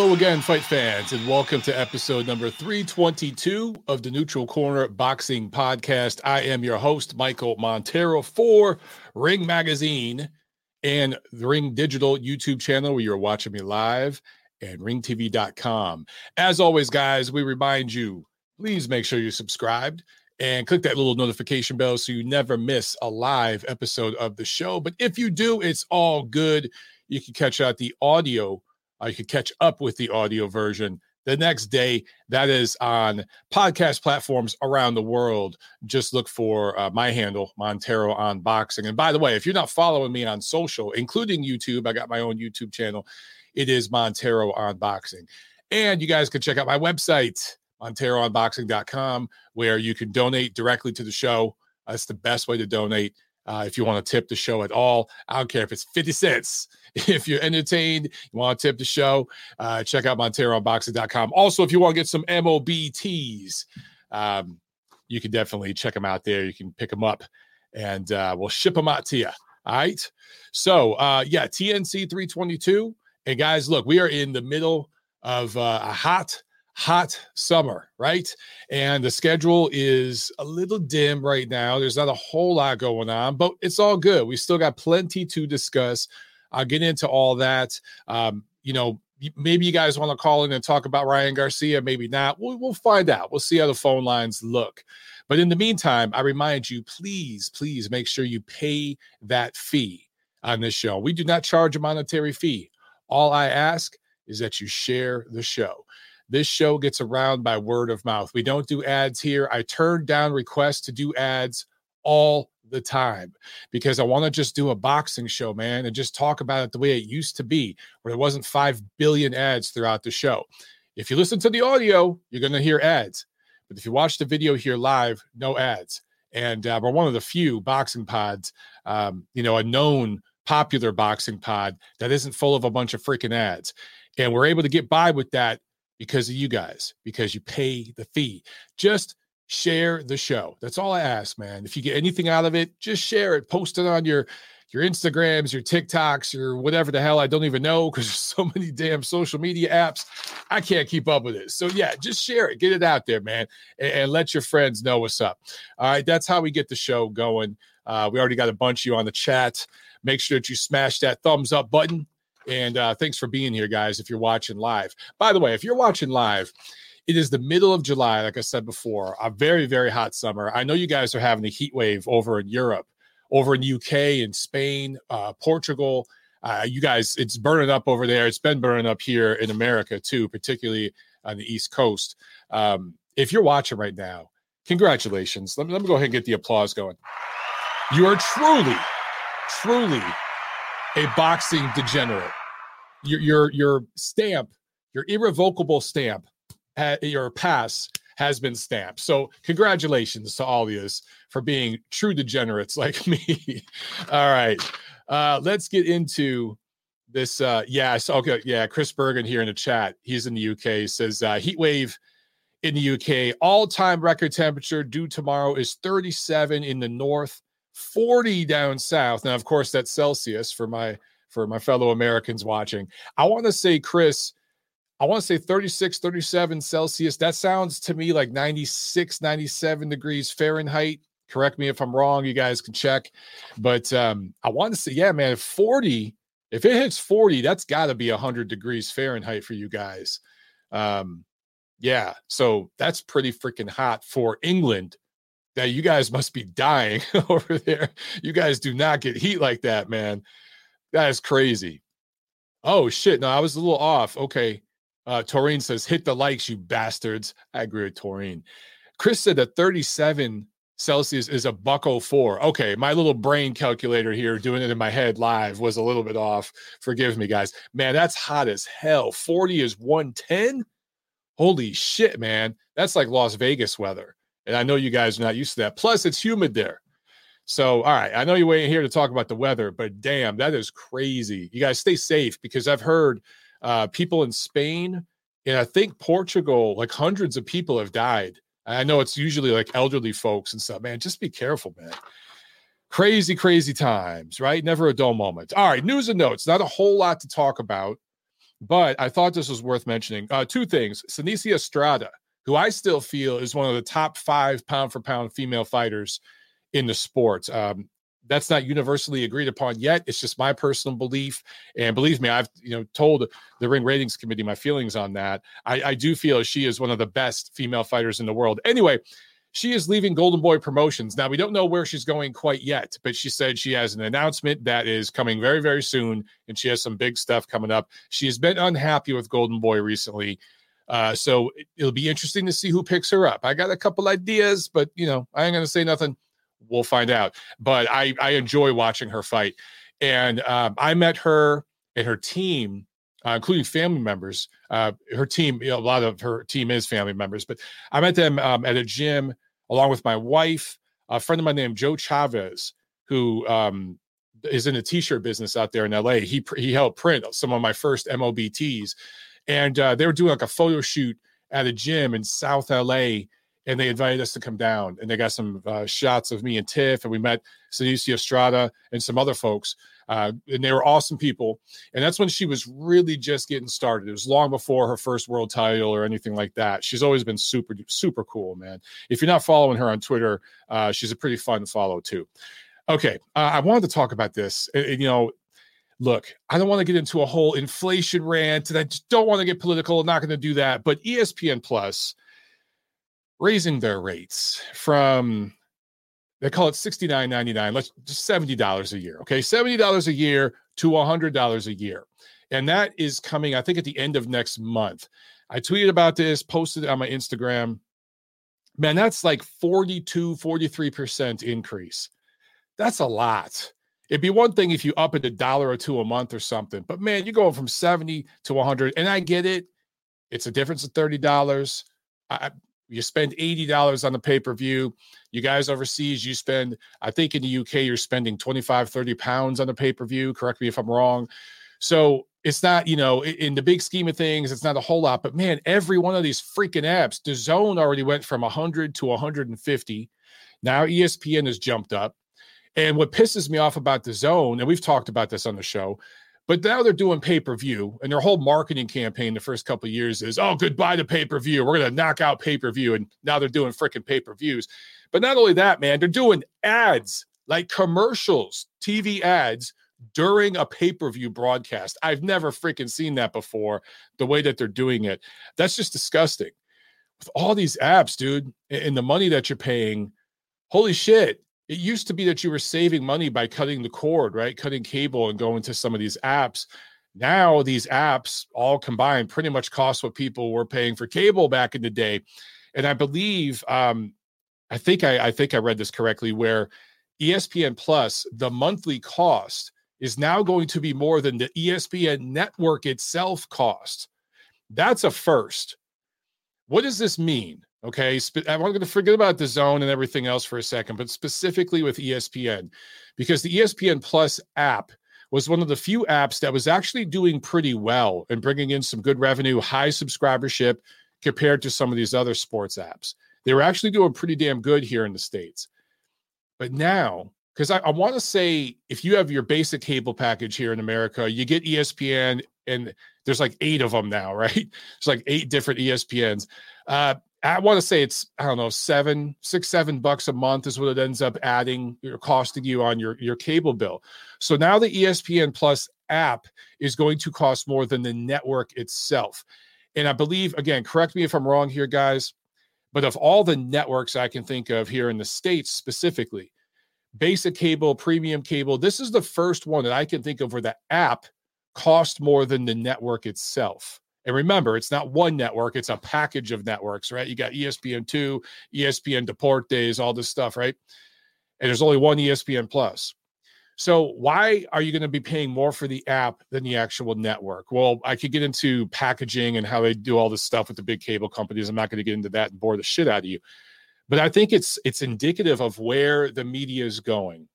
Hello again, fight fans, and welcome to episode number 322 of the Neutral Corner Boxing Podcast. I am your host, Michael Montero for Ring Magazine and the Ring Digital YouTube channel where you're watching me live and ringtv.com. As always, guys, we remind you please make sure you're subscribed and click that little notification bell so you never miss a live episode of the show. But if you do, it's all good. You can catch out the audio uh, you can catch up with the audio version the next day. That is on podcast platforms around the world. Just look for uh, my handle, Montero on Boxing. And by the way, if you're not following me on social, including YouTube, I got my own YouTube channel. It is Montero on Boxing. And you guys can check out my website, MonteroOnBoxing.com, where you can donate directly to the show. That's the best way to donate. Uh, if you want to tip the show at all, I don't care if it's 50 cents. If you're entertained, you want to tip the show, uh, check out MonteroBoxing.com. Also, if you want to get some MOBTs, um, you can definitely check them out there. You can pick them up and uh, we'll ship them out to you. All right. So, uh, yeah, TNC 322. And guys, look, we are in the middle of uh, a hot hot summer, right? And the schedule is a little dim right now. There's not a whole lot going on, but it's all good. We still got plenty to discuss. I'll get into all that. Um, you know, maybe you guys want to call in and talk about Ryan Garcia, maybe not. We'll, we'll find out. We'll see how the phone lines look. But in the meantime, I remind you, please, please make sure you pay that fee on this show. We do not charge a monetary fee. All I ask is that you share the show. This show gets around by word of mouth. We don't do ads here. I turn down requests to do ads all the time because I want to just do a boxing show, man, and just talk about it the way it used to be, where there wasn't 5 billion ads throughout the show. If you listen to the audio, you're going to hear ads. But if you watch the video here live, no ads. And uh, we're one of the few boxing pods, um, you know, a known popular boxing pod that isn't full of a bunch of freaking ads. And we're able to get by with that because of you guys, because you pay the fee. Just share the show. That's all I ask, man. If you get anything out of it, just share it, post it on your your Instagrams, your TikToks, or whatever the hell I don't even know because there's so many damn social media apps. I can't keep up with it. So yeah, just share it, get it out there, man, and, and let your friends know what's up. All right, that's how we get the show going. Uh, we already got a bunch of you on the chat. Make sure that you smash that thumbs up button and uh, thanks for being here, guys, if you're watching live. By the way, if you're watching live, it is the middle of July, like I said before, a very, very hot summer. I know you guys are having a heat wave over in Europe, over in UK and Spain, uh, Portugal. Uh, you guys, it's burning up over there. It's been burning up here in America too, particularly on the East Coast. Um, if you're watching right now, congratulations. Let me, let me go ahead and get the applause going. You are truly, truly a boxing degenerate. Your your your stamp, your irrevocable stamp, your pass has been stamped. So congratulations to all of you for being true degenerates like me. all right, uh, let's get into this. Uh, yeah, so, okay, yeah. Chris Bergen here in the chat. He's in the UK. Says uh, heat wave in the UK. All time record temperature due tomorrow is 37 in the north 40 down south. Now, of course, that's Celsius for my for my fellow Americans watching. I want to say, Chris, I want to say 36, 37 Celsius. That sounds to me like 96, 97 degrees Fahrenheit. Correct me if I'm wrong. You guys can check. But um, I want to say, yeah, man, 40, if it hits 40, that's got to be 100 degrees Fahrenheit for you guys. Um, yeah. So that's pretty freaking hot for England that you guys must be dying over there. You guys do not get heat like that, man. That is crazy. Oh shit. No, I was a little off. Okay. Uh Taurine says, hit the likes, you bastards. I agree with Taurine. Chris said that 37 Celsius is a buck 04. Okay, my little brain calculator here doing it in my head live was a little bit off. Forgive me, guys. Man, that's hot as hell. 40 is 110. Holy shit, man. That's like Las Vegas weather. And I know you guys are not used to that. Plus, it's humid there. So, all right, I know you're waiting here to talk about the weather, but damn, that is crazy. You guys stay safe because I've heard uh, people in Spain and I think Portugal, like hundreds of people have died. I know it's usually like elderly folks and stuff. Man, just be careful, man. Crazy, crazy times, right? Never a dull moment. All right, news and notes. Not a whole lot to talk about. But I thought this was worth mentioning. Uh, two things: Seniesa Estrada, who I still feel is one of the top five pound for pound female fighters in the sport. Um, that's not universally agreed upon yet. It's just my personal belief, and believe me, I've you know told the Ring Ratings Committee my feelings on that. I, I do feel she is one of the best female fighters in the world. Anyway, she is leaving Golden Boy Promotions. Now, we don't know where she's going quite yet, but she said she has an announcement that is coming very, very soon, and she has some big stuff coming up. She has been unhappy with Golden Boy recently. Uh, so it'll be interesting to see who picks her up. I got a couple ideas, but you know, I ain't gonna say nothing. We'll find out. But I I enjoy watching her fight, and um, I met her and her team uh, including family members. Uh, her team, you know, a lot of her team is family members, but I met them um, at a gym along with my wife, a friend of mine named Joe Chavez, who um, is in the t-shirt business out there in LA. He he helped print some of my first MOBTs, and uh, they were doing like a photo shoot at a gym in South LA. And they invited us to come down, and they got some uh, shots of me and Tiff, and we met Seniesa Estrada and some other folks. Uh, and they were awesome people. And that's when she was really just getting started. It was long before her first world title or anything like that. She's always been super, super cool, man. If you're not following her on Twitter, uh, she's a pretty fun follow too. Okay, uh, I wanted to talk about this. and you know, look, I don't want to get into a whole inflation rant, and I just don't want to get political. I'm not going to do that. But ESPN Plus raising their rates from they call it $69.99 let's just $70 a year okay? $70 a year to $100 a year and that is coming i think at the end of next month. I tweeted about this posted on my instagram. Man that's like 42 43% increase. That's a lot. It'd be one thing if you up it a dollar or two a month or something but man you're going from 70 to 100 and i get it. It's a difference of $30 I, you spend $80 on the pay-per-view. You guys overseas you spend i think in the uk you're spending 25 30 pounds on the pay-per-view. Correct me if i'm wrong. So it's not you know in the big scheme of things it's not a whole lot but man every one of these freaking apps the zone already went from 100 to 150 now espn has jumped up. And what pisses me off about the zone and we've talked about this on the show but now they're doing pay per view, and their whole marketing campaign the first couple years is, "Oh, goodbye to pay per view. We're going to knock out pay per view." And now they're doing freaking pay per views. But not only that, man, they're doing ads like commercials, TV ads during a pay per view broadcast. I've never freaking seen that before. The way that they're doing it, that's just disgusting. With all these apps, dude, and the money that you're paying, holy shit! It used to be that you were saving money by cutting the cord, right? Cutting cable and going to some of these apps. Now these apps all combined pretty much cost what people were paying for cable back in the day. And I believe um, I think I, I think I read this correctly where ESPN Plus, the monthly cost is now going to be more than the ESPN network itself cost. That's a first. What does this mean? Okay, I'm going to forget about the zone and everything else for a second, but specifically with ESPN, because the ESPN Plus app was one of the few apps that was actually doing pretty well and bringing in some good revenue, high subscribership compared to some of these other sports apps. They were actually doing pretty damn good here in the States. But now, because I, I want to say if you have your basic cable package here in America, you get ESPN, and there's like eight of them now, right? It's like eight different ESPNs. Uh, I want to say it's I don't know seven, six, seven bucks a month is what it ends up adding or costing you on your your cable bill. So now the ESPN Plus app is going to cost more than the network itself. And I believe again, correct me if I'm wrong here, guys, but of all the networks I can think of here in the states specifically, basic cable, premium cable, this is the first one that I can think of where the app cost more than the network itself. And remember, it's not one network, it's a package of networks, right? You got ESPN2, ESPN Deportes, all this stuff, right? And there's only one ESPN Plus. So why are you going to be paying more for the app than the actual network? Well, I could get into packaging and how they do all this stuff with the big cable companies. I'm not going to get into that and bore the shit out of you. But I think it's it's indicative of where the media is going.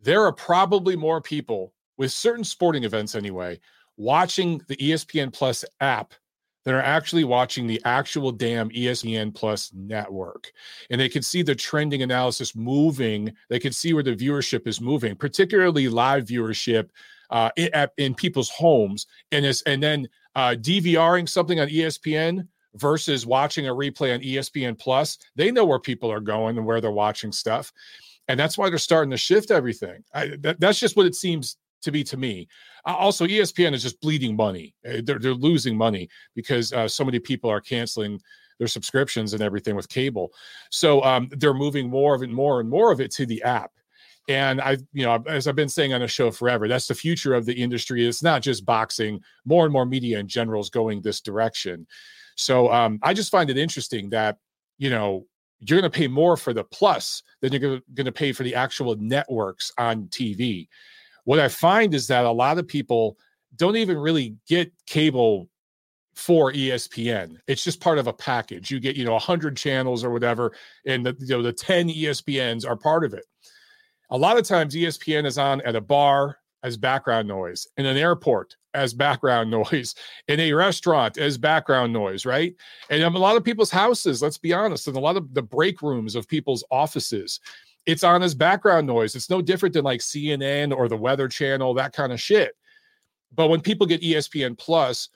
There are probably more people with certain sporting events anyway watching the ESPN Plus app that are actually watching the actual damn ESPN Plus network. And they can see the trending analysis moving. They can see where the viewership is moving, particularly live viewership uh, in, in people's homes, and is and then uh, DVRing something on ESPN versus watching a replay on ESPN Plus. They know where people are going and where they're watching stuff, and that's why they're starting to shift everything. I, that, that's just what it seems to be to me. Uh, also, ESPN is just bleeding money. Uh, they're, they're losing money because uh, so many people are canceling their subscriptions and everything with cable. So um, they're moving more of it, more and more of it to the app. And I, you know, as I've been saying on the show forever, that's the future of the industry. It's not just boxing. More and more media in general is going this direction. So um, I just find it interesting that you know you're going to pay more for the plus than you're going to pay for the actual networks on TV. What I find is that a lot of people don't even really get cable for ESPN. It's just part of a package. You get, you know, 100 channels or whatever, and the, you know, the 10 ESPNs are part of it. A lot of times ESPN is on at a bar as background noise, in an airport as background noise, in a restaurant as background noise, right? And a lot of people's houses, let's be honest, and a lot of the break rooms of people's offices, it's on as background noise. It's no different than like CNN or the Weather Channel, that kind of shit. But when people get ESPN Plus,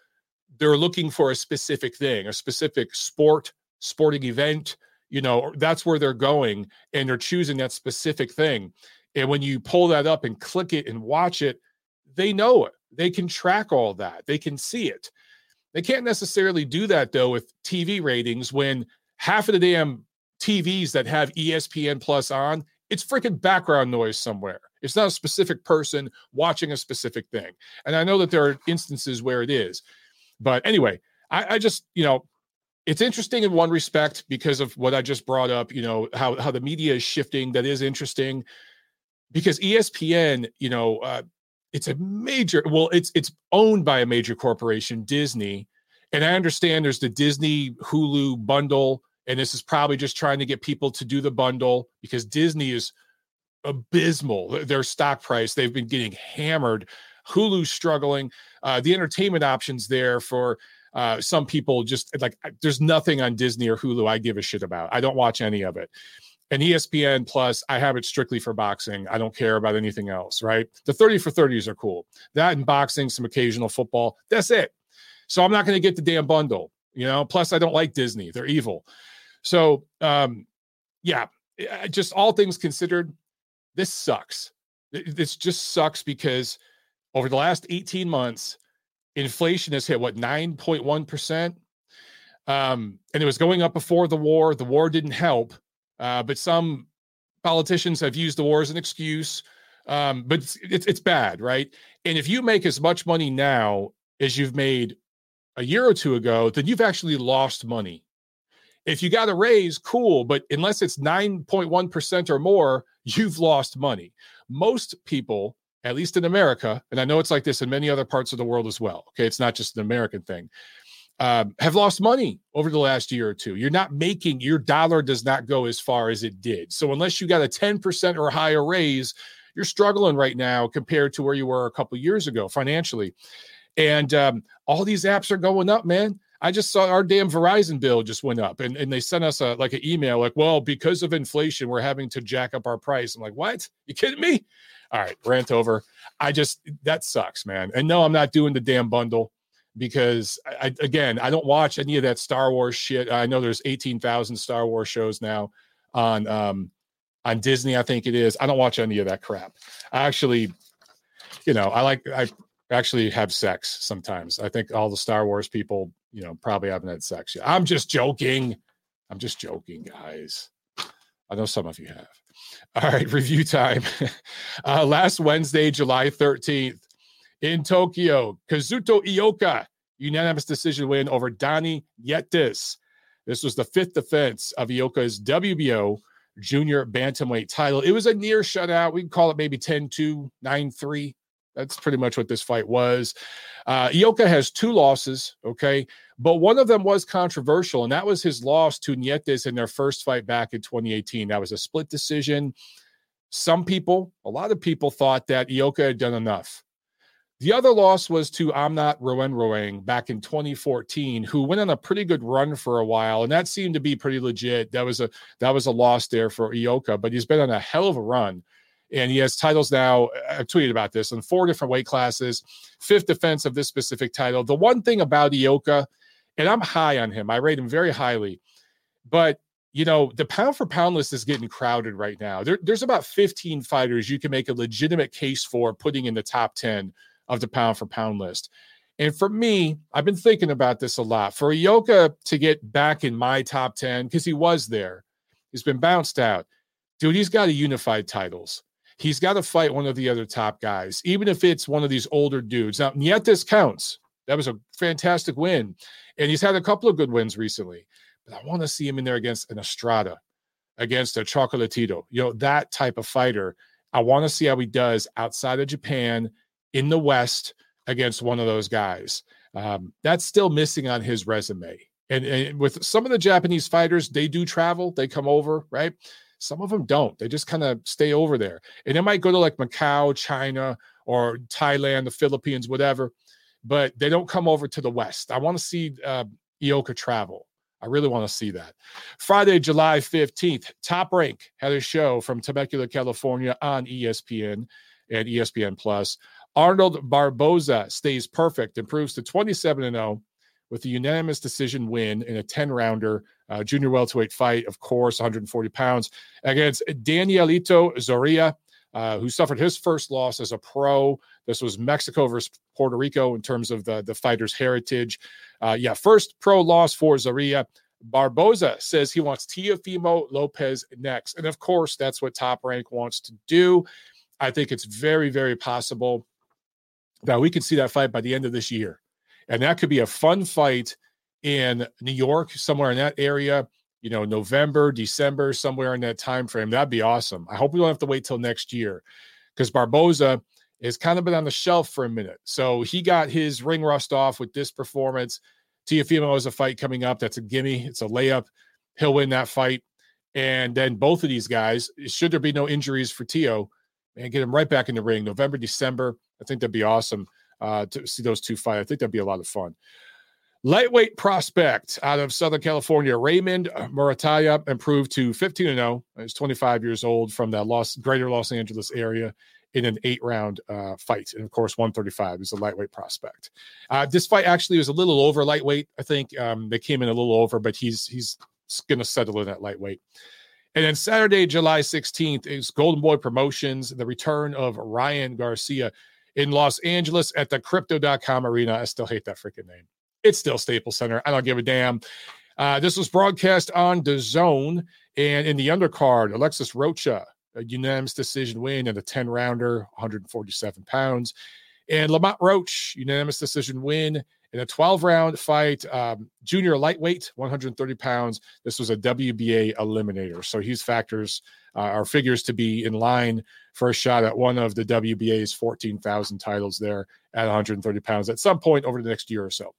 they're looking for a specific thing, a specific sport, sporting event, you know, that's where they're going and they're choosing that specific thing. And when you pull that up and click it and watch it, they know it. They can track all that. They can see it. They can't necessarily do that though with TV ratings when half of the damn TVs that have ESPN Plus on, it's freaking background noise somewhere. It's not a specific person watching a specific thing. And I know that there are instances where it is. But anyway, I, I just, you know, it's interesting in one respect because of what I just brought up, you know, how how the media is shifting. That is interesting because ESPN, you know, uh, it's a major. Well, it's it's owned by a major corporation, Disney, and I understand there's the Disney Hulu bundle, and this is probably just trying to get people to do the bundle because Disney is abysmal. Their stock price, they've been getting hammered Hulu's struggling. Uh, the entertainment options there for uh, some people just like there's nothing on Disney or Hulu I give a shit about. I don't watch any of it. And ESPN Plus, I have it strictly for boxing. I don't care about anything else, right? The 30 for 30s are cool. That and boxing, some occasional football. That's it. So I'm not going to get the damn bundle, you know? Plus, I don't like Disney. They're evil. So, um, yeah, just all things considered, this sucks. This just sucks because over the last 18 months, inflation has hit what 9.1%. Um, and it was going up before the war. The war didn't help, uh, but some politicians have used the war as an excuse. Um, but it's, it's, it's bad, right? And if you make as much money now as you've made a year or two ago, then you've actually lost money. If you got a raise, cool, but unless it's 9.1% or more, you've lost money. Most people at least in America, and I know it's like this in many other parts of the world as well. Okay, it's not just an American thing. Um, have lost money over the last year or two. You're not making your dollar does not go as far as it did. So unless you got a 10% or higher raise, you're struggling right now compared to where you were a couple years ago financially. And um, all these apps are going up, man. I just saw our damn Verizon bill just went up, and, and they sent us a like an email like, well, because of inflation, we're having to jack up our price. I'm like, what? You kidding me? All right, rant over. I just that sucks, man. And no, I'm not doing the damn bundle because I, again, I don't watch any of that Star Wars shit. I know there's 18,000 Star Wars shows now on um on Disney, I think it is. I don't watch any of that crap. I actually, you know, I like I actually have sex sometimes. I think all the Star Wars people, you know, probably haven't had sex yet. I'm just joking. I'm just joking, guys. I know some of you have. All right, review time. Uh, last Wednesday, July 13th, in Tokyo, Kazuto Ioka, unanimous decision win over Donnie Nietes. This was the fifth defense of Ioka's WBO junior bantamweight title. It was a near shutout. We can call it maybe 10 2, 9 3. That's pretty much what this fight was. Uh, Ioka has two losses, okay, but one of them was controversial, and that was his loss to Nietes in their first fight back in 2018. That was a split decision. Some people, a lot of people thought that Ioka had done enough. The other loss was to Amnat Ruenroeng back in 2014, who went on a pretty good run for a while, and that seemed to be pretty legit. That was a that was a loss there for Ioka, but he's been on a hell of a run And he has titles now. Uh, I've tweeted about this in four different weight classes, fifth defense of this specific title. The one thing about Ioka, and I'm high on him, I rate him very highly, but you know, the pound for pound list is getting crowded right now. There, there's about 15 fighters you can make a legitimate case for putting in the top 10 of the pound for pound list. And for me, I've been thinking about this a lot. For Ioka to get back in my top 10, because he was there, he's been bounced out. Dude, he's got to unify titles. He's got to fight one of the other top guys, even if it's one of these older dudes. Now, Nietes counts. That was a fantastic win. And he's had a couple of good wins recently. But I want to see him in there against an Estrada, against a Chocolatito, you know, that type of fighter. I want to see how he does outside of Japan in the West against one of those guys. Um, that's still missing on his resume. And, and with some of the Japanese fighters, they do travel, they come over, right? Some of them don't. They just kind of stay over there. And they might go to like Macau, China, or Thailand, the Philippines, whatever, but they don't come over to the West. I want to see uh, Ioka travel. I really want to see that. Friday, July 15th, Top Rank had a show from Temecula, California on ESPN and ESPN Plus. Arnold Barboza stays perfect, improves to 27 and 0 with a unanimous decision win in a 10 rounder uh, junior welterweight fight, of course, 140 pounds, against Danielito Zorrilla, uh, who suffered his first loss as a pro. This was Mexico versus Puerto Rico in terms of the, the fighter's heritage. Uh, yeah, first pro loss for Zorrilla. Barboza says he wants Teofimo Lopez next. And of course, that's what Top Rank wants to do. I think it's very, very possible that we could see that fight by the end of this year and that could be a fun fight in New York, somewhere in that area. You know, November, December, somewhere in that time frame. That'd be awesome. I hope we don't have to wait till next year because Barboza has kind of been on the shelf for a minute. So he got his ring rust off with this performance. Teofimo has a fight coming up. That's a gimme. It's a layup. He'll win that fight. And then both of these guys, should there be no injuries for Tio, and get him right back in the ring. November, December. I think that'd be awesome uh, to see those two fight. I think that'd be a lot of fun. Lightweight prospect out of Southern California, Raymond Muratalla improved to 15 0. He's 25 years old from the Los, greater Los Angeles area in an eight round uh, fight. And of course, 135 is a lightweight prospect. Uh, this fight actually was a little over lightweight. I think um, they came in a little over, but he's he's going to settle in at lightweight. And then Saturday, July 16th is Golden Boy Promotions, the return of Ryan Garcia in Los Angeles at the crypto.com arena. I still hate that freaking name. It's still Staples Center. I don't give a damn. Uh, this was broadcast on the zone. And in the undercard, Alexis Rocha, a unanimous decision win in a 10 rounder, 147 pounds. And Lamont Roach, unanimous decision win in a 12 round fight, um, junior lightweight, 130 pounds. This was a WBA eliminator. So he's factors uh, our figures to be in line for a shot at one of the WBA's 14,000 titles there at 130 pounds at some point over the next year or so.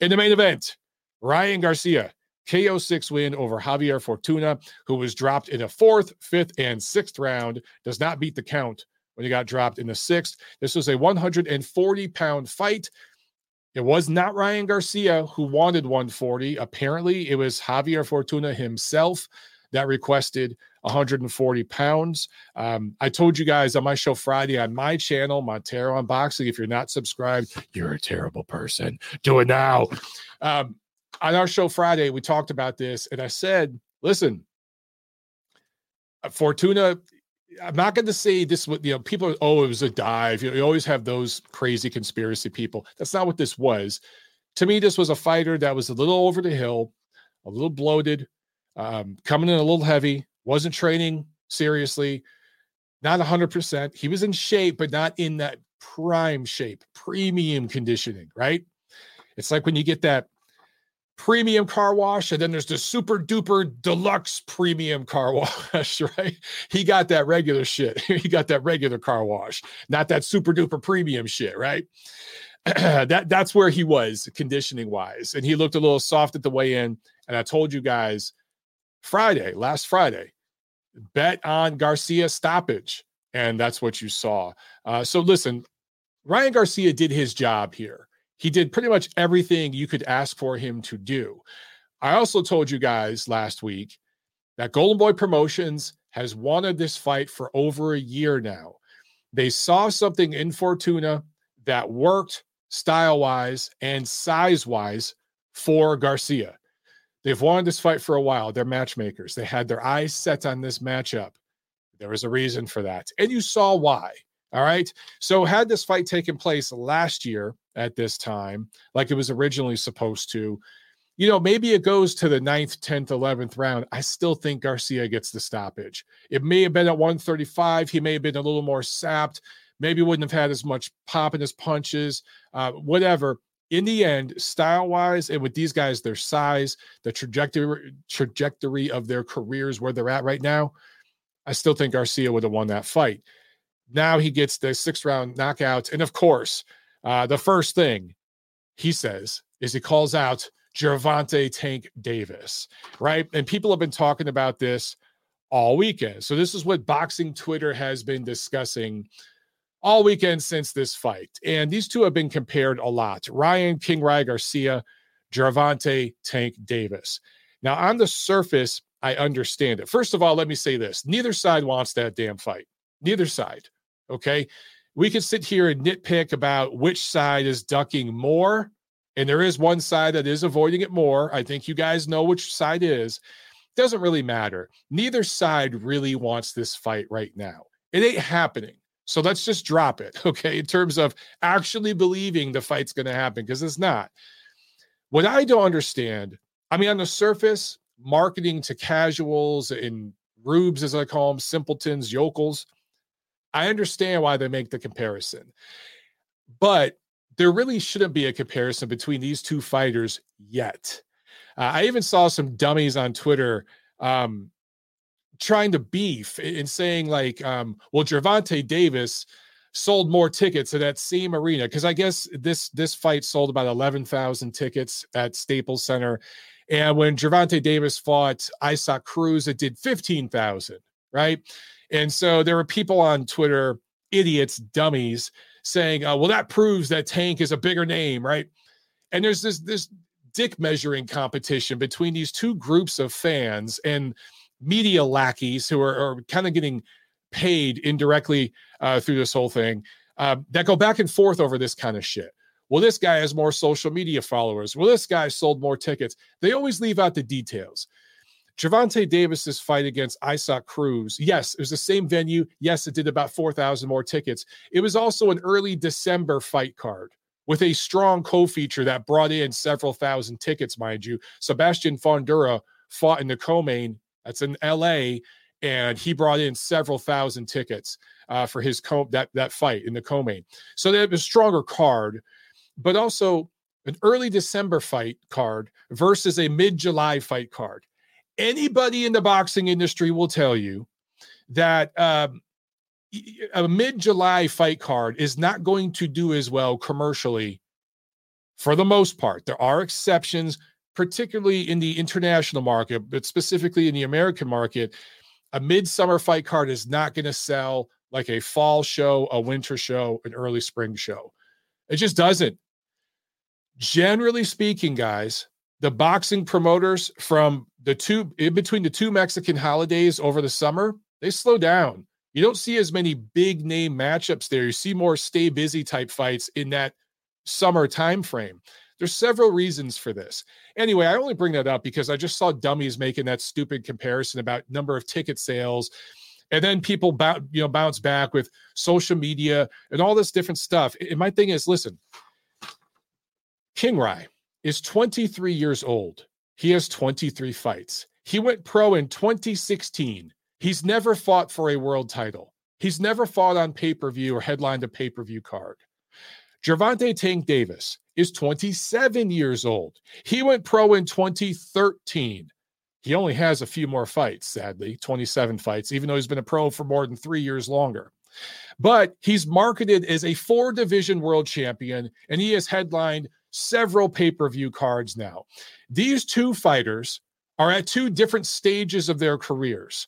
In the main event, Ryan Garcia, KO 6 win over Javier Fortuna, who was dropped in a fourth, fifth, and sixth round, does not beat the count when he got dropped in the sixth. This was a 140 pound fight. It was not Ryan Garcia who wanted 140. Apparently, it was Javier Fortuna himself that requested 140 pounds. Um, I told you guys on my show Friday on my channel, Montero on Boxing. If you're not subscribed, you're a terrible person. Do it now. Um, on our show Friday, we talked about this, and I said, listen, uh, Fortuna. I'm not going to say this. What you know, people. Are, oh, it was a dive. You, know, you always have those crazy conspiracy people. That's not what this was. To me, this was a fighter that was a little over the hill, a little bloated, um, coming in a little heavy, wasn't training seriously, not 100%. He was in shape, but not in that prime shape, premium conditioning, right? It's like when you get that premium car wash and then there's the super duper deluxe premium car wash, right? He got that regular shit. he got that regular car wash, not that super duper premium shit, right? that that's where he was conditioning wise. And he looked a little soft at the weigh in. And I told you guys Friday, last Friday, bet on Garcia stoppage. And that's what you saw. Uh, so listen, Ryan Garcia did his job here. He did pretty much everything you could ask for him to do. I also told you guys last week that Golden Boy Promotions has wanted this fight for over a year now. They saw something in Fortuna that worked style wise and size wise for Garcia. They've wanted this fight for a while. They're matchmakers. They had their eyes set on this matchup. There was a reason for that. And you saw why. All right. So, had this fight taken place last year at this time, like it was originally supposed to, you know, maybe it goes to the ninth, 10th, 11th round. I still think Garcia gets the stoppage. It may have been at 135. He may have been a little more sapped. Maybe wouldn't have had as much pop in his punches, uh, whatever. In the end, style wise, and with these guys, their size, the trajectory trajectory of their careers, where they're at right now, I still think Garcia would have won that fight. Now he gets the six round knockouts. And of course, uh, the first thing he says is he calls out Gervonta Tank Davis, right? And people have been talking about this all weekend. So this is what boxing Twitter has been discussing all weekend since this fight. And these two have been compared a lot. Ryan King Rye Garcia, Gervonta Tank Davis. Now, on the surface, I understand it. First of all, let me say this neither side wants that damn fight. Neither side. Okay. We could sit here and nitpick about which side is ducking more. And there is one side that is avoiding it more. I think you guys know which side is. Doesn't really matter. Neither side really wants this fight right now. It ain't happening. So let's just drop it, okay, in terms of actually believing the fight's going to happen, because it's not. What I don't understand, I mean, on the surface, marketing to casuals and rubes, as I call them, simpletons, yokels, I understand why they make the comparison. But there really shouldn't be a comparison between these two fighters yet. Uh, I even saw some dummies on Twitter um, trying to beef and saying, like, um, well, Gervonta Davis sold more tickets at that same arena because I guess this this fight sold about eleven thousand tickets at Staples Center, and when Gervonta Davis fought Isaac Cruz, it did fifteen thousand, right? And so there were people on Twitter, idiots, dummies, saying, uh, "Well, that proves that Tank is a bigger name, right?" And there's this this dick measuring competition between these two groups of fans and media lackeys who are, are kind of getting paid indirectly uh, through this whole thing uh, that go back and forth over this kind of shit. Well, this guy has more social media followers. Well, this guy sold more tickets. They always leave out the details. Gervonta Davis's fight against Isaac Cruz, yes, it was the same venue. Yes, it did about 4,000 more tickets. It was also an early December fight card with a strong co feature that brought in several thousand tickets, mind you. Sebastian Fundora fought in the co main, that's in LA, and he brought in several thousand tickets uh, for his co- that, that fight in the co main. So they have a stronger card, but also an early December fight card versus a mid July fight card anybody in the boxing industry will tell you that um, a mid July fight card is not going to do as well commercially for the most part. There are exceptions, particularly in the international market, but specifically in the American market. A midsummer fight card is not going to sell like a fall show, a winter show, an early spring show. It just doesn't. Generally speaking, guys, the boxing promoters from the two in between the two Mexican holidays over the summer, they slow down. You don't see as many big name matchups there. You see more stay busy type fights in that summer time frame. There's several reasons for this. Anyway, I only bring that up because I just saw dummies making that stupid comparison about number of ticket sales. And then people bounce, you know, bounce back with social media and all this different stuff. And my thing is, listen, King Rye, is 23 years old. He has 23 fights. He went pro in 2016. He's never fought for a world title. He's never fought on pay per view or headlined a pay per view card. Gervonta Tank Davis is 27 years old. He went pro in 2013. He only has a few more fights, sadly, 27 fights, even though he's been a pro for more than three years longer. But he's marketed as a four division world champion, and he has headlined several pay per view cards now. These two fighters are at two different stages of their careers.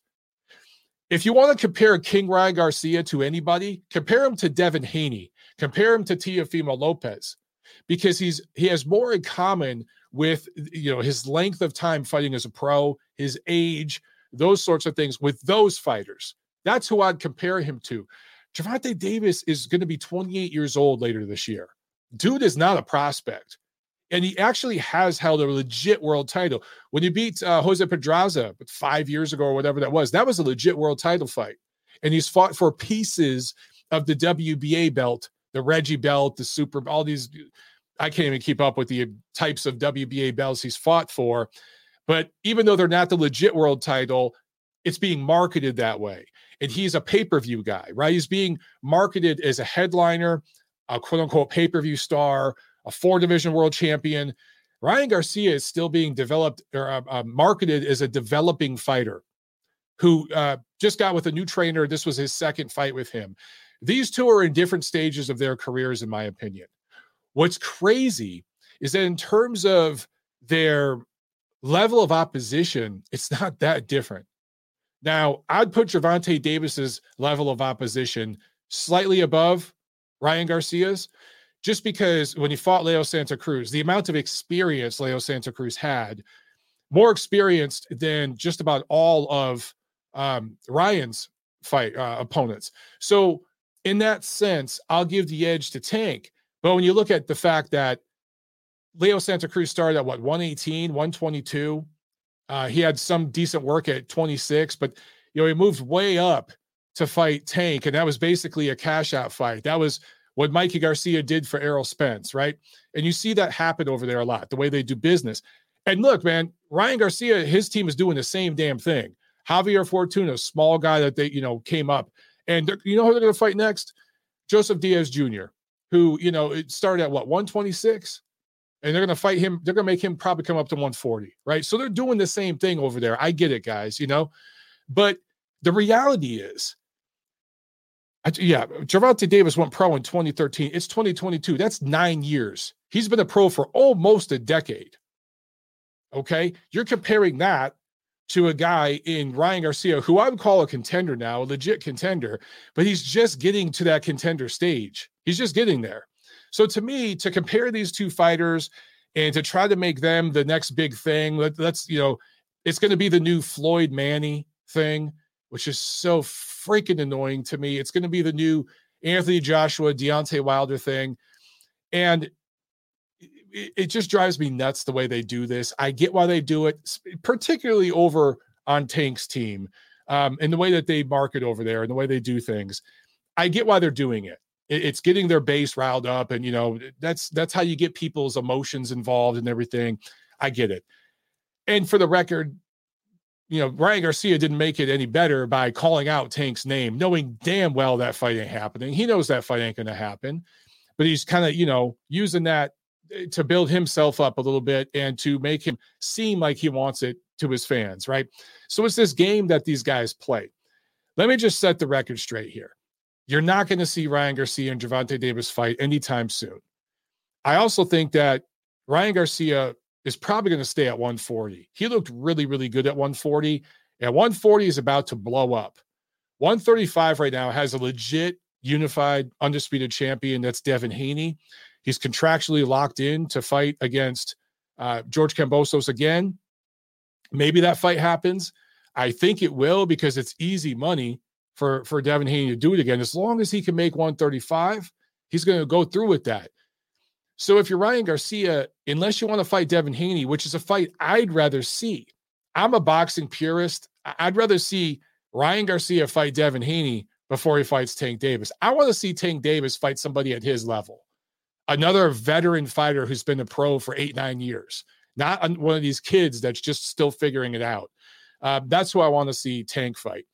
If you want to compare King Ryan Garcia to anybody, compare him to Devin Haney, compare him to Teofimo Lopez, because he's he has more in common with you know his length of time fighting as a pro, his age, those sorts of things with those fighters. That's who I'd compare him to. Gervonta Davis is going to be 28 years old later this year. Dude is not a prospect. And he actually has held a legit world title. When he beat uh, Jose Pedraza five years ago or whatever that was, that was a legit world title fight. And he's fought for pieces of the WBA belt, the Reggie belt, the Super, all these. I can't even keep up with the types of WBA belts he's fought for. But even though they're not the legit world title, it's being marketed that way and he's a pay-per-view guy, right? He's being marketed as a headliner, a quote-unquote pay-per-view star, a four-division world champion. Ryan Garcia is still being developed or uh, uh, marketed as a developing fighter who uh, just got with a new trainer. This was his second fight with him. These two are in different stages of their careers, in my opinion. What's crazy is that in terms of their level of opposition, it's not that different. Now, I'd put Gervonta Davis's level of opposition slightly above Ryan Garcia's, just because when he fought Leo Santa Cruz, the amount of experience Leo Santa Cruz had, more experienced than just about all of um, Ryan's fight uh, opponents. So, in that sense, I'll give the edge to Tank. But when you look at the fact that Leo Santa Cruz started at what 118, 122, uh, he had some decent work at 26, but you know he moved way up to fight Tank, and that was basically a cash out fight. That was what Mikey Garcia did for Errol Spence, right? And you see that happen over there a lot, the way they do business. And look, man, Ryan Garcia, his team is doing the same damn thing. Javier Fortuna, small guy that they, you know, came up. And you know who they're going to fight next? Joseph Diaz Jr., who, you know, it started at what, 126? and they're going to fight him. They're going to make him probably come up to 140, right? So they're doing the same thing over there. I get it, guys, you know, but the reality is, yeah, Gervonta Davis went pro in 2013. It's 2022. That's nine years. He's been a pro for almost a decade. Okay. You're comparing that to a guy in Ryan Garcia, who I would call a contender now, a legit contender, but he's just getting to that contender stage. He's just getting there. So to me, to compare these two fighters and to try to make them the next big thing, let, us you know, it's going to be the new Floyd Manny thing, which is so freaking annoying to me. It's going to be the new Anthony Joshua, Deontay Wilder thing. And it, it just drives me nuts the way they do this. I get why they do it, particularly over on Tank's team um, and the way that they market over there and the way they do things. I get why they're doing it it's getting their base riled up and you know that's that's how you get people's emotions involved and everything i get it and for the record you know ryan garcia didn't make it any better by calling out tank's name knowing damn well that fight ain't happening. He knows that fight ain't gonna happen. But he's kind of you know using that eh, to build himself up a little bit and to make him seem like he wants it to his fans right? So it's this game that these guys play. Let me just set the record straight here. You're not going to see Ryan Garcia and Gervonta Davis fight anytime soon. I also think that Ryan Garcia is probably going to stay at 140. He looked really, really good at 140. At 140 is about to blow up. 135 right now has a legit unified undisputed champion. That's Devin Haney. He's contractually locked in to fight against uh, George Kambosos again. Maybe that fight happens. I think it will because it's easy money for for Devin Haney to do it again. As long as he can make 135, he's going to go through with that. So if you're Ryan Garcia, unless you want to fight Devin Haney, which is a fight I'd rather see, I'm a boxing purist. I'd rather see Ryan Garcia fight Devin Haney before he fights Tank Davis. I want to see Tank Davis fight somebody at his level, another veteran fighter who's been a pro for eight, nine years, not one of these kids that's just still figuring it out. Uh, that's who I want to see Tank fight.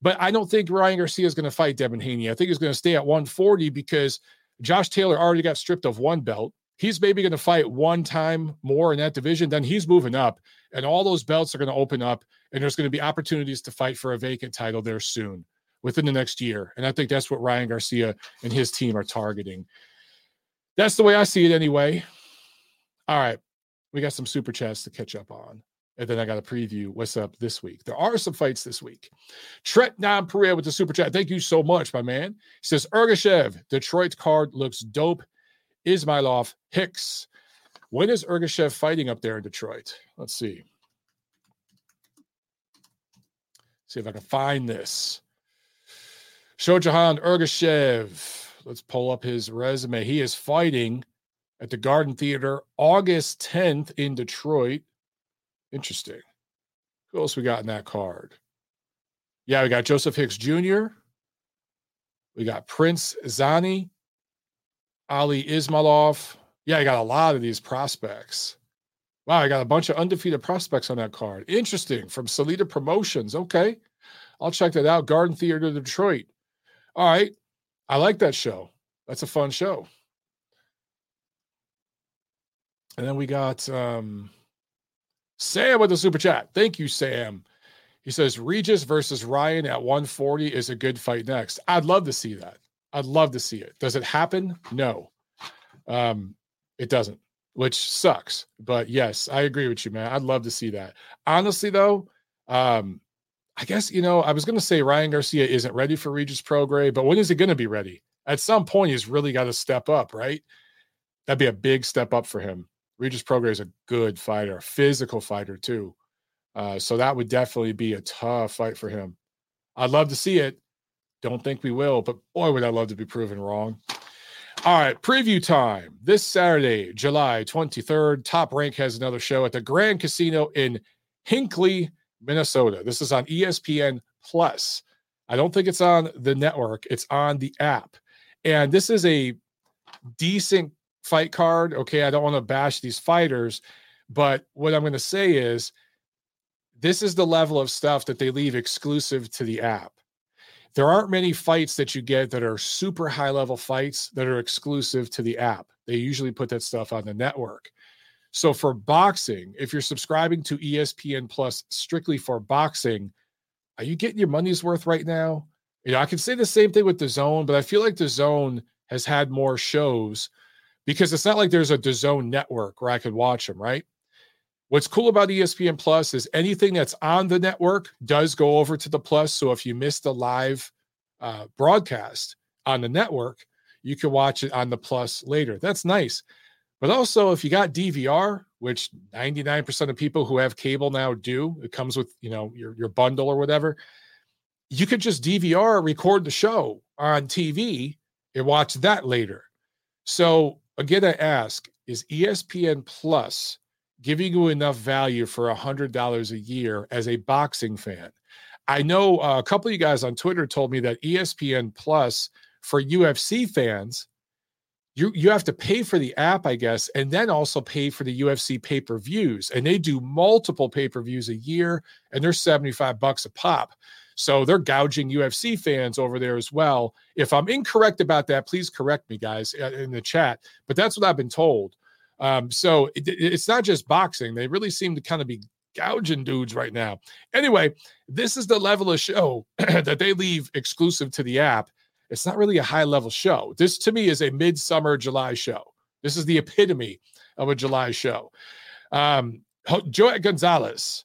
But I don't think Ryan Garcia is going to fight Devin Haney. I think he's going to stay at 140 because Josh Taylor already got stripped of one belt. He's maybe going to fight one time more in that division. Then he's moving up, and all those belts are going to open up, and there's going to be opportunities to fight for a vacant title there soon within the next year. And I think that's what Ryan Garcia and his team are targeting. That's the way I see it anyway. All right. We got some super chats to catch up on. And then I got a preview what's up this week. There are some fights this week. Trent Nam Perea with the super chat. Thank you so much, my man. He says Ergashev, Detroit card looks dope. Ismailov, Hicks. When is Ergashev fighting up there in Detroit? Let's see. See if I can find this. Shohjahon Ergashev. Let's pull up his resume. He is fighting at the Garden Theater August 10th in Detroit. Interesting. Who else we got in that card? Yeah, we got Joseph Hicks Jr. We got Prince Zani, Ali Ismailov. Yeah, I got a lot of these prospects. Wow, I got a bunch of undefeated prospects on that card. Interesting. From Salita Promotions. Okay. I'll check that out. Garden Theater Detroit. All right. I like that show. That's a fun show. And then we got um, Sam with the super chat. Thank you, Sam. He says Regis versus Ryan at 140 is a good fight next. I'd love to see that. I'd love to see it. Does it happen? No. Um, it doesn't, which sucks. But yes, I agree with you, man. I'd love to see that. Honestly, though, um, I guess you know, I was gonna say Ryan Garcia isn't ready for Regis Prograis, but when is he gonna be ready? At some point, he's really got to step up, right? That'd be a big step up for him. Regis Prograis is a good fighter, a physical fighter too. Uh, so that would definitely be a tough fight for him. I'd love to see it. Don't think we will, but boy, would I love to be proven wrong. All right, preview time. This Saturday, July 23rd, Top Rank has another show at the Grand Casino in Hinckley, Minnesota. This is on ESPN Plus. I don't think it's on the network, it's on the app. And this is a decent fight card. Okay, I don't want to bash these fighters, but what I'm going to say is this is the level of stuff that they leave exclusive to the app. There aren't many fights that you get that are super high level fights that are exclusive to the app. They usually put that stuff on the network. So for boxing, if you're subscribing to ESPN Plus strictly for boxing, are you getting your money's worth right now? You know, I can say the same thing with DAZN, but I feel like DAZN has had more shows because it's not like there's a DAZN network where I could watch them, right? What's cool about ESPN Plus is anything that's on the network does go over to the Plus. So if you missed the live uh, broadcast on the network, you can watch it on the Plus later. That's nice. But also, if you got DVR, which 99% of people who have cable now do, it comes with you know your your bundle or whatever. You could just DVR record the show on TV and watch that later. So Again, I ask, is ESPN Plus giving you enough value for a $100 a year as a boxing fan? I know uh, a couple of you guys on Twitter told me that ESPN Plus for UFC fans, you you have to pay for the app, I guess, and then also pay for the UFC pay-per-views. And they do multiple pay-per-views a year, and they're 75 bucks a pop. So they're gouging UFC fans over there as well. If I'm incorrect about that, please correct me, guys, uh, in the chat. But that's what I've been told. Um, so it, it's not just boxing. They really seem to kind of be gouging dudes right now. Anyway, this is the level of show that they leave exclusive to the app. It's not really a high level show. This to me is a midsummer July show. This is the epitome of a July show. Um, Joet Gonzalez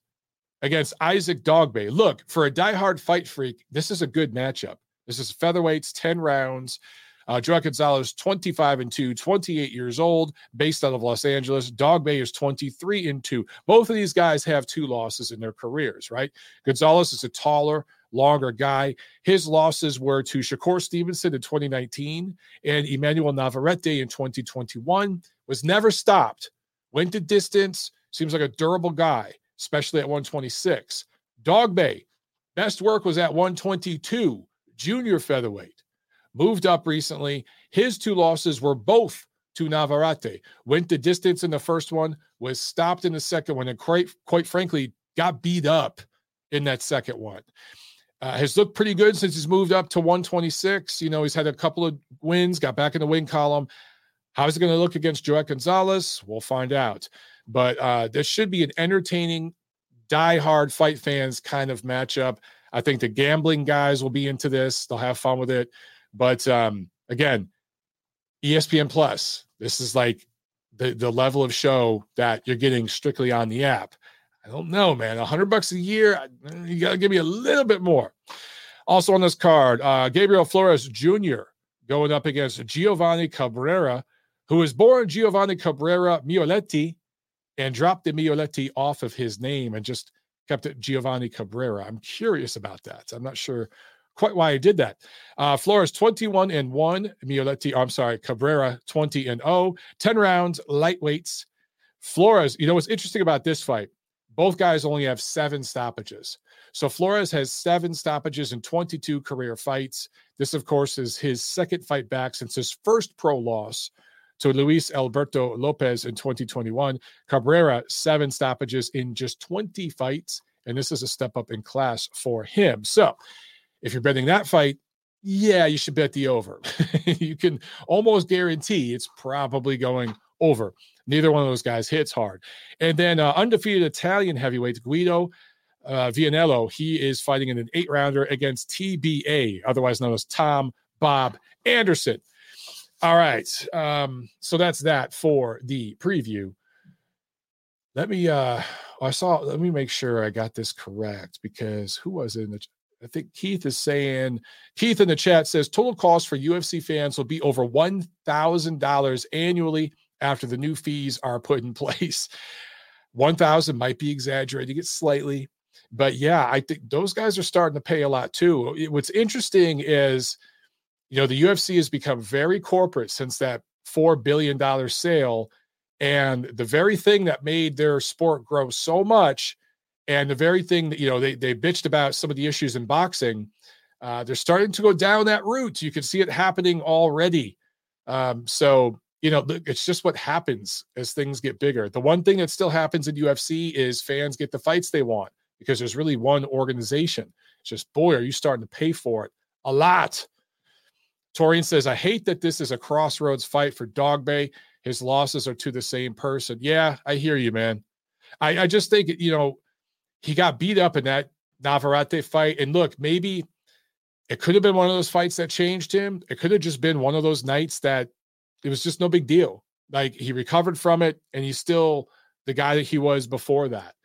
against Isaac Dogboe. Look, for a diehard fight freak, this is a good matchup. This is featherweights, 10 rounds. Uh, Joe Gonzalez, 25 and 2, 28 years old, based out of Los Angeles. Dogboe is 23 and 2. Both of these guys have two losses in their careers, right? Gonzalez is a taller, longer guy. His losses were to Shakur Stevenson in 2019 and Emmanuel Navarrete in 2021. Was never stopped. Went to distance. Seems like a durable guy especially at 126. Dogboe, best work was at 122, junior featherweight. Moved up recently. His two losses were both to Navarrete. Went the distance in the first one, was stopped in the second one, and quite, quite frankly, got beat up in that second one. Uh, has looked pretty good since he's moved up to 126. You know, he's had a couple of wins, got back in the win column. How's it going to look against Joet Gonzalez? We'll find out. But uh, this should be an entertaining, die-hard fight fans kind of matchup. I think the gambling guys will be into this. They'll have fun with it. But um, again, ESPN Plus, this is like the, the level of show that you're getting strictly on the app. I don't know, man. A hundred bucks a year, you got to give me a little bit more. Also on this card, uh, Gabriel Flores Jr. going up against Giovanni Cabrera, who was born Giovanni Cabrera Mioletti and dropped the Mioletti off of his name and just kept it Giovanni Cabrera. I'm curious about that. I'm not sure quite why he did that. Uh, Flores 21 and 1. Mioletti, oh, I'm sorry, Cabrera 20 and 0. 10 rounds, lightweights. Flores, you know what's interesting about this fight? Both guys only have seven stoppages. So Flores has seven stoppages in 22 career fights. This, of course, is his second fight back since his first pro loss to Luis Alberto Lopez in 2021. Cabrera, seven stoppages in just 20 fights. And this is a step up in class for him. So if you're betting that fight, yeah, you should bet the over. you can almost guarantee it's probably going over. Neither one of those guys hits hard. And then uh, undefeated Italian heavyweight Guido uh, Vianello, he is fighting in an eight rounder against TBA, otherwise known as Tom Bob Anderson. All right. Um, so that's that for the preview. Let me uh I saw let me make sure I got this correct because who was in the I think Keith is saying Keith in the chat says total cost for UFC fans will be over one thousand dollars annually after the new fees are put in place. One thousand might be exaggerating it slightly, but yeah, I think those guys are starting to pay a lot too. What's interesting is, you know, the UFC has become very corporate since that four billion dollar sale, and the very thing that made their sport grow so much, and the very thing that you know they they bitched about some of the issues in boxing. Uh, they're starting to go down that route. You can see it happening already. Um, so you know, it's just what happens as things get bigger. The one thing that still happens in UFC is fans get the fights they want because there's really one organization. It's just, boy, are you starting to pay for it a lot. Torian says, I hate that this is a crossroads fight for Dogboe. His losses are to the same person. Yeah, I hear you, man. I, I just think, you know, he got beat up in that Navarrete fight. And look, maybe it could have been one of those fights that changed him. It could have just been one of those nights that it was just no big deal. Like he recovered from it and he's still the guy that he was before that.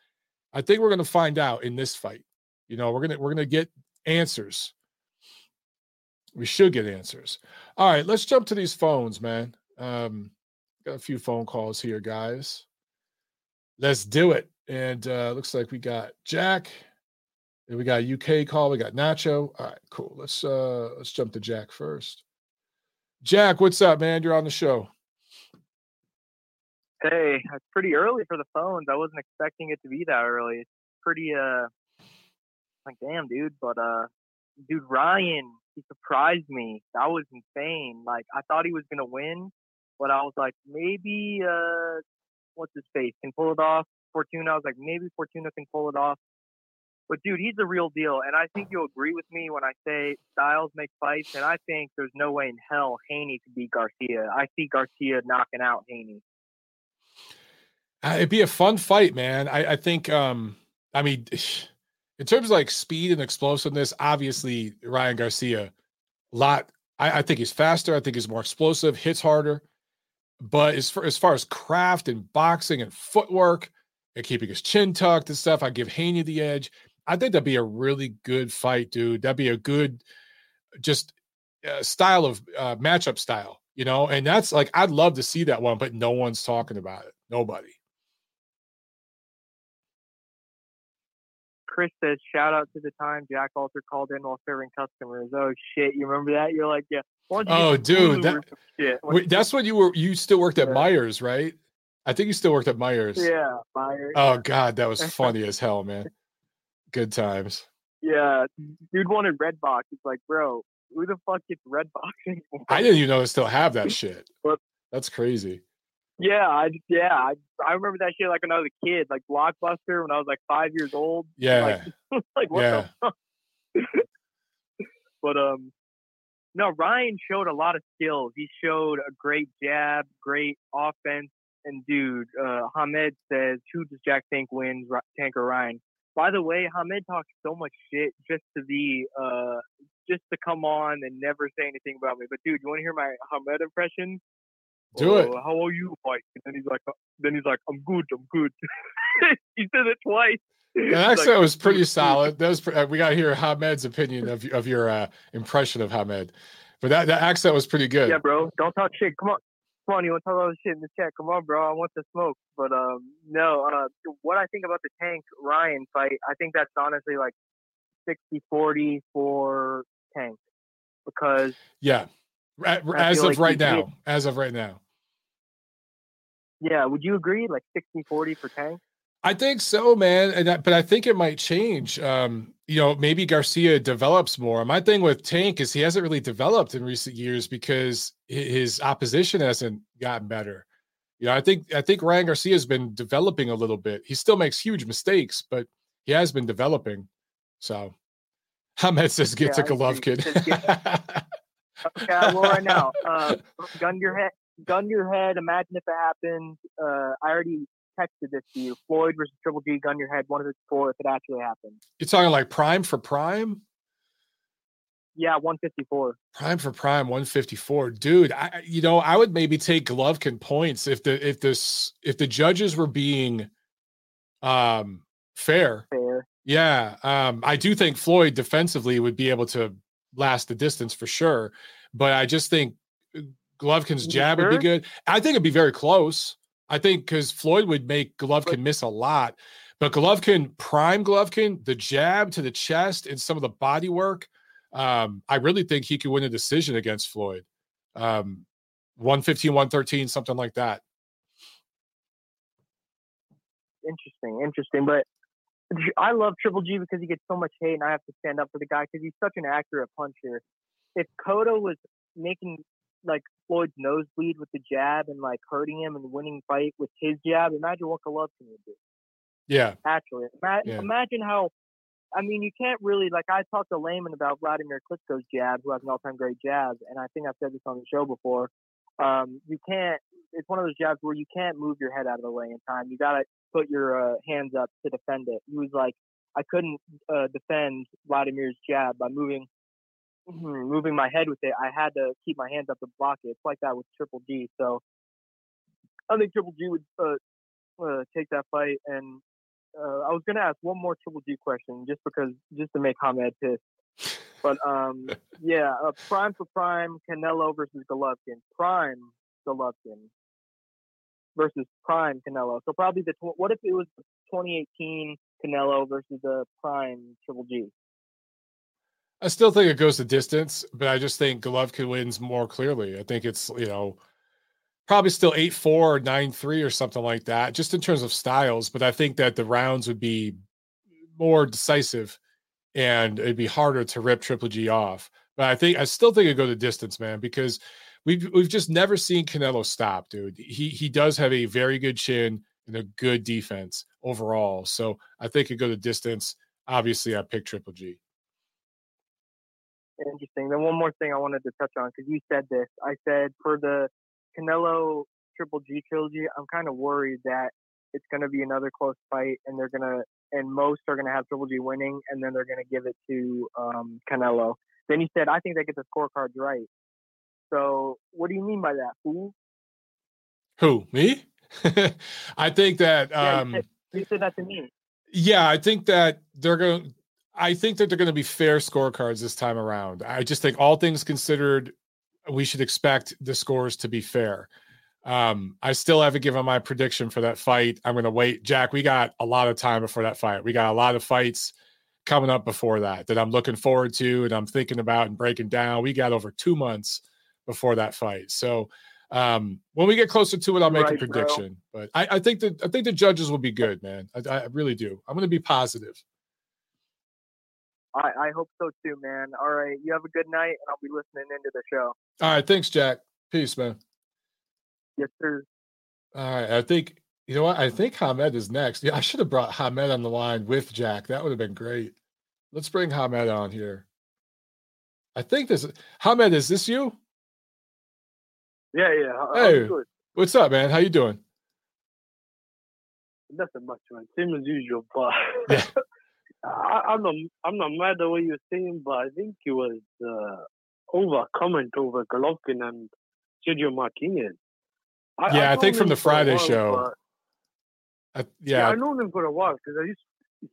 I think we're going to find out in this fight. You know, we're going to we're going to get answers. We should get answers. All right, let's jump to these phones, man. Um got a few phone calls here, guys. Let's do it. And uh looks like we got Jack. And we got UK call. We got Nacho. All right, cool. Let's uh let's jump to Jack first. Jack, what's up, man? You're on the show. Hey, it's pretty early for the phones. I wasn't expecting it to be that early. It's pretty uh like damn dude, but uh dude Ryan, he surprised me. That was insane. Like I thought he was gonna win, but I was like, maybe uh what's his face can pull it off. Fortuna, I was like, maybe Fortuna can pull it off. But dude, he's the real deal, and I think you'll agree with me when I say styles make fights. And I think there's no way in hell Haney could beat Garcia. I see Garcia knocking out Haney. Uh, it'd be a fun fight, man. I, I think. um I mean, in terms of like speed and explosiveness, obviously Ryan Garcia, a lot. I, I think he's faster. I think he's more explosive, hits harder. But as far as far as craft and boxing and footwork and keeping his chin tucked and stuff, I give Haney the edge. I think that'd be a really good fight, dude. That'd be a good, just uh, style of uh, matchup style, you know. And that's like I'd love to see that one, but no one's talking about it. Nobody. Chris says, shout out to the time Jack Alter called in while serving customers. Oh shit, you remember that? You're like, yeah. Oh, dude, that, wait, that's when you were. You still worked at yeah. Myers, right? I think you still worked at Myers. Yeah, Myers. Oh God, that was funny as hell, man. Good times. Yeah, dude wanted Redbox. It's like, bro, who the fuck gets Redbox anymore? I didn't even know they still have that shit. But, That's crazy. Yeah, I yeah, I, I remember that shit like when I was a kid, like Blockbuster when I was like five years old. Yeah, like, like what yeah. the fuck? but um, no, Ryan showed a lot of skills. He showed a great jab, great offense, and dude, uh, Hamed says, "Who does Jack think wins, Tank or Ryan?" By the way, Hamed talks so much shit just to be uh just to come on and never say anything about me. But dude, you want to hear my Hamed impression? Do oh, it. How are you, Mike? And then he's like, uh, then he's like, I'm good, I'm good. he said it twice. The accent like, was pretty solid. That was uh, we got to hear Hamed's opinion of of your uh, impression of Hamed, but that that accent was pretty good. Yeah, bro. Don't talk shit. Come on, come on. You Want to talk about shit in the chat? Come on, bro. I want the smoke. But um, no. Uh, what I think about the Tank Ryan fight, I think that's honestly like 60-40 for Tank because yeah, as of like right now, did. as of right now. Yeah, would you agree? Like 60-40 for Tank? I think so, man. And that, but I think it might change. Um, you know, maybe Garcia develops more. My thing with Tank is he hasn't really developed in recent years because his opposition hasn't gotten better. You know, I think I think Ryan Garcia has been developing a little bit. He still makes huge mistakes, but he has been developing. So Hamed says get yeah, to Golovkin. okay, well, right now, uh, gun your head, gun your head. Imagine if it happened. Uh, I already texted this to you. Floyd versus Triple G, gun your head, one of the four if it actually happened. You're talking like prime for prime? Yeah, 154. Prime for prime, 154. Dude, I you know, I would maybe take Golovkin points if the if this if the judges were being um fair. Fair. Yeah. Um, I do think Floyd defensively would be able to last the distance for sure. But I just think uh, Golovkin's jab sure? would be good. I think it'd be very close. I think because Floyd would make Golovkin miss a lot, but Golovkin, prime Golovkin, the jab to the chest and some of the body work, um, I really think he could win a decision against Floyd. Um, 115, 113, something like that. Interesting, interesting. But I love Triple G because he gets so much hate, and I have to stand up for the guy because he's such an accurate puncher. If Cotto was making like Floyd's nosebleed with the jab and like hurting him and winning fight with his jab. Imagine what Golovkin would do. Yeah. Actually, Ima- yeah. imagine how. I mean, you can't really like. I talked to Layman about Vladimir Klitschko's jab, who has an all-time great jab, and I think I've said this on the show before. Um, you can't. It's one of those jabs where you can't move your head out of the way in time. You gotta put your uh, hands up to defend it. He was like, I couldn't uh, defend Vladimir's jab by moving Mm-hmm, moving my head with it, I had to keep my hands up to block it. It's like that with Triple G. So I think Triple G would uh, uh, take that fight. And uh, I was gonna ask one more Triple G question, just because, just to make Hamed pissed. But um, yeah, uh, prime for prime, Canelo versus Golovkin. Prime Golovkin versus prime Canelo. So probably the tw- what if it was 2018 Canelo versus the prime Triple G? I still think it goes the distance, but I just think Golovkin wins more clearly. I think it's, you know, probably still 8 4 or 9 3 or something like that, just in terms of styles. But I think that the rounds would be more decisive and it'd be harder to rip Triple G off. But I think I still think it go the distance, man, because we've we've just never seen Canelo stop, dude. He he does have a very good chin and a good defense overall. So I think it go the distance. Obviously, I pick Triple G interesting. Then one more thing I wanted to touch on because you said this. I said for the Canelo Triple G trilogy, I'm kind of worried that it's going to be another close fight, and they're gonna and most are gonna have Triple G winning, and then they're gonna give it to um, Canelo. Then you said, I think they get the scorecards right. So what do you mean by that, fool? Who me? I think that um, yeah, you, said, you said that to me. Yeah, I think that they're going I think that they're going to be fair scorecards this time around. I just think all things considered, we should expect the scores to be fair. Um, I still haven't given my prediction for that fight. I'm going to wait. Jack, we got a lot of time before that fight. We got a lot of fights coming up before that that I'm looking forward to and I'm thinking about and breaking down. We got over two months before that fight. So um, when we get closer to it, I'll make right, a prediction. Bro. But I, I, think that I think the judges will be good, man. I, I really do. I'm going to be positive. I, I hope so too, man. All right. You have a good night, and I'll be listening into the show. All right. Thanks, Jack. Peace, man. Yes, sir. All right. I think, you know what? I think Hamed is next. Yeah, I should have brought Hamed on the line with Jack. That would have been great. Let's bring Hamed on here. I think this Hamed, is this you? Yeah, yeah. Hey, what's up, man? How you doing? Nothing much, man. Same as usual, but yeah. I, am not I'm not mad at what you're saying, but I think it was uh, over comment over Golovkin and Sergio Martinez. I, yeah, I, I think from the Friday while, show. I, yeah. yeah, I known him for a while because I used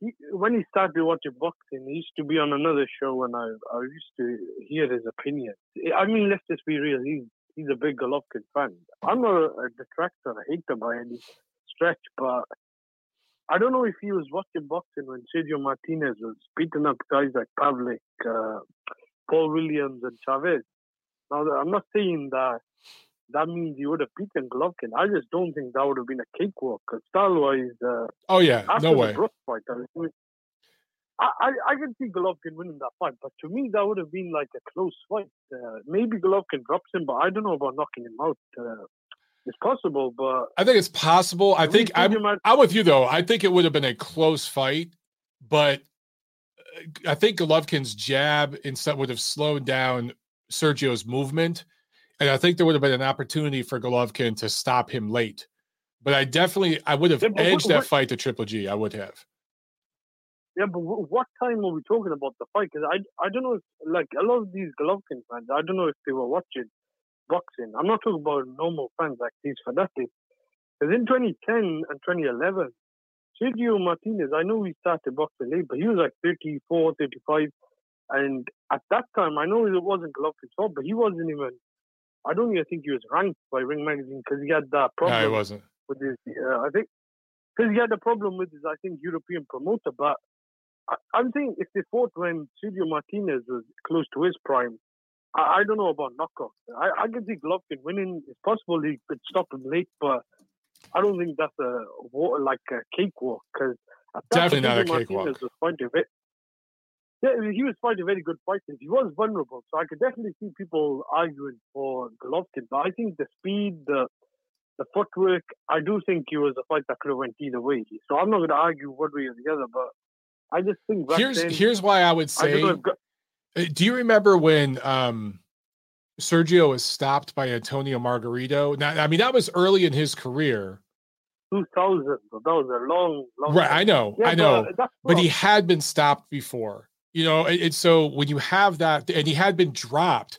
he, when he started watching boxing, he used to be on another show, and I I used to hear his opinion. I mean, let's just be real. He's he's a big Golovkin fan. I'm not a, detractor, a hater by any stretch, but I don't know if he was watching boxing when Sergio Martinez was beating up guys like Pavlik, uh, Paul Williams, and Chavez. Now, I'm not saying that that means he would have beaten Golovkin. I just don't think that would have been a cakewalk. Cause style-wise, uh, oh yeah, no way. fight, I, I, I can see Golovkin winning that fight, but to me that would have been like a close fight. Uh, maybe Golovkin drops him, but I don't know about knocking him out. Uh, it's possible, but I think it's possible. I think I'm, I'm with you though. I think it would have been a close fight, but uh, I think Golovkin's jab instead would have slowed down Sergio's movement, and I think there would have been an opportunity for Golovkin to stop him late. But I definitely I would have yeah, edged what, that fight to Triple G. I would have. Yeah, but what time are we talking about the fight? Because I, I don't know if, like, a lot of these Golovkin fans, I don't know if they were watching boxing. I'm not talking about normal fans like these fanatics. Because in 2010 and 2011, Sergio Martinez, I know he started boxing late, but he was like 34, 35. And at that time, I know it wasn't Golovkin's fault, but he wasn't even, I don't even think he was ranked by Ring Magazine because he had that problem. No, he wasn't. With his, uh, I think, because he had a problem with his, I think, European promoter. But I, am saying if they fought when Sergio Martinez was close to his prime, I, I don't know about knockout. I, I can see Golovkin winning. It's possible he could stop him late, but I don't think that's a like a cakewalk because definitely not a cakewalk. Was fighting very, yeah, he was fighting very good fighters. He was vulnerable, so I could definitely see people arguing for Golovkin. But I think the speed, the the footwork, I do think he was a fight that could have went either way. So I'm not going to argue one way or the other, but I just think here's here's why I would say. I uh, do you remember when um, Sergio was stopped by Antonio Margarito? Now, I mean, that was early in his career. 2000. That was a long, long. Right, time. I know, yeah, I know, but, but, he had been stopped before. You know, and, and so when you have that, and he had been dropped.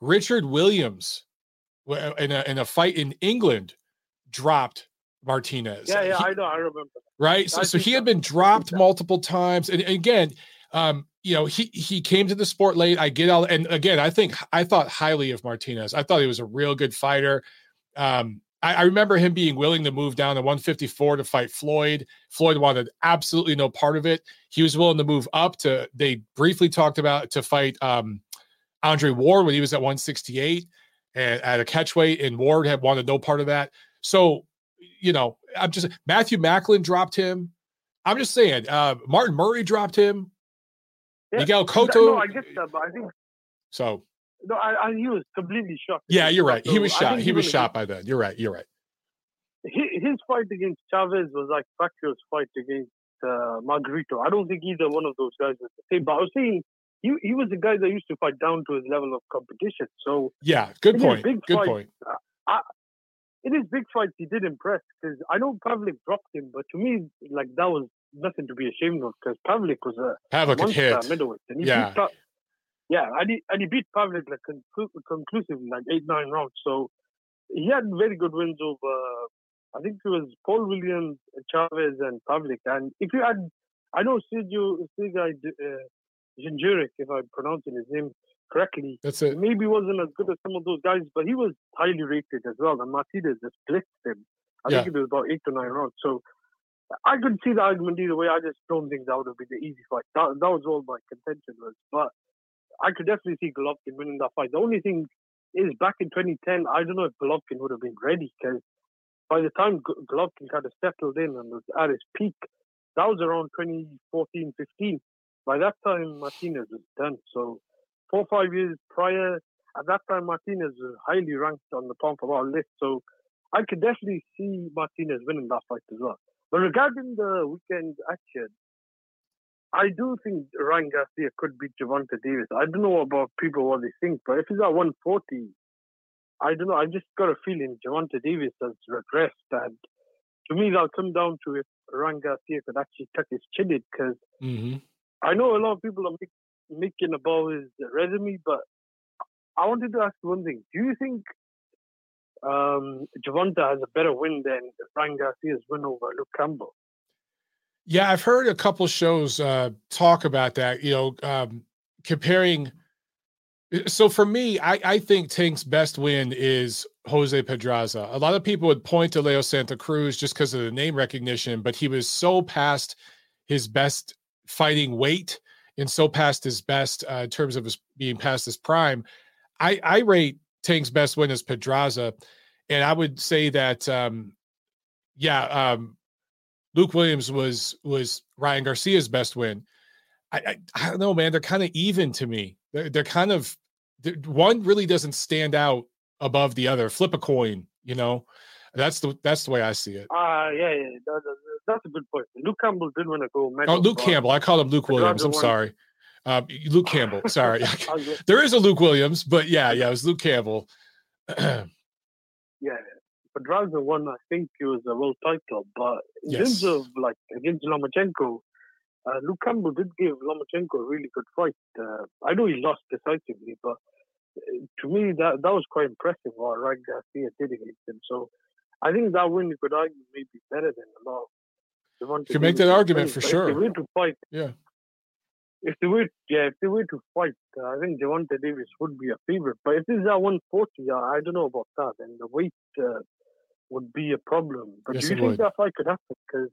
Richard Williams, in a in a fight in England, dropped Martinez. Yeah, yeah, he, I know, I remember. Right, so, so he had been dropped multiple times, and, and again, um, you know, he he came to the sport late. I get all, and again, I think I thought highly of Martinez. I thought he was a real good fighter. Um, I, I, remember him being willing to move down to 154 to fight Floyd. Floyd wanted absolutely no part of it. He was willing to move up to. They briefly talked about to fight um, Andre Ward when he was at 168 and at a catchweight, and Ward had wanted no part of that. So, you know, I'm just Matthew Macklin dropped him. I'm just saying, uh, Martin Murray dropped him. Yeah, Miguel Cotto. No, I get that, but I think so. No, I, I, he was completely shocked. Yeah, you're right. He was shot. He, he was shot by then. You're right. You're right. His fight against Chavez was like Pacquiao's fight against uh, Margarito. I don't think either one of those guys was the same. But I was saying he he was the guy that used to fight down to his level of competition. So yeah, good point. Good fights, point. Uh, I, in his big fights, he did impress because I know Pavlik dropped him, but to me, like that was nothing to be ashamed of because Pavlik was a Pavlik monster middleweight, and he yeah. beat yeah, and he and he beat Pavlik like conclu- conclusively, like eight nine rounds. So he had very good wins over. I think it was Paul Williams, Chavez, and Pavlik. And if you had, I know Sergio Sergei uh, if I'm pronouncing his name correctly. That's it. Maybe wasn't as good as some of those guys, but he was highly rated as well. And Martinez just blitzed him. I yeah. think it was about eight to nine rounds. So I could see the argument either way. I just don't think that would have been the easy fight. That, that was all my contention was. But I could definitely see Golovkin winning that fight. The only thing is, back in 2010, I don't know if Golovkin would have been ready because by the time Golovkin kind of settled in and was at his peak, that was around 2014, 15. By that time, Martinez was done. So four or five years prior, at that time, Martinez was highly ranked on the pound for pound list. So I could definitely see Martinez winning that fight as well. But regarding the weekend action, I do think Ryan Garcia could beat Gervonta Davis. I don't know about people what they think, but if he's at 140, I don't know. I just got a feeling Gervonta Davis has regressed. And to me, that'll come down to if Ryan Garcia could actually tuck his chin in because mm-hmm. I know a lot of people are making about his resume, but I wanted to ask one thing. Do you think um, Gervonta has a better win than Ryan Garcia's win over Luke Campbell. Yeah, I've heard a couple shows uh, talk about that. You know, um, comparing So for me, I, I think Tank's best win is Jose Pedraza. A lot of people would point to Leo Santa Cruz just because of the name recognition, but he was so past his best fighting weight and so past his best uh, in terms of his being past his prime. I, I rate Tank's best win as Pedraza, and I would say that um, yeah, um, Luke Williams was was Ryan Garcia's best win. I I, I don't know, man. They're kind of even to me. They're, they're kind of they're, one really doesn't stand out above the other. Flip a coin, you know. That's the that's the way I see it. Uh, yeah, yeah, that's a good point. Luke Campbell did win a gold medal. Oh, Luke Campbell. I called him Luke Williams. I'm sorry. Uh, Luke Campbell. Sorry. there is a Luke Williams, but yeah, yeah, it was Luke Campbell. yeah, Pedraza won. I think it was a world title, but in yes. terms of like against Lomachenko, uh, Luke Campbell did give Lomachenko a really good fight. Uh, I know he lost decisively, but uh, to me that that was quite impressive what Ryan Garcia did against him. So I think that win you could argue maybe better than a lot. You can make that argument for sure. If they were to fight, yeah. If they were, yeah, if they were to fight, uh, I think Gervonta Davis would be a favorite. But if this is at 140, uh, I don't know about that. And the weight uh, would be a problem. But yes, do you think would. that fight could happen? Because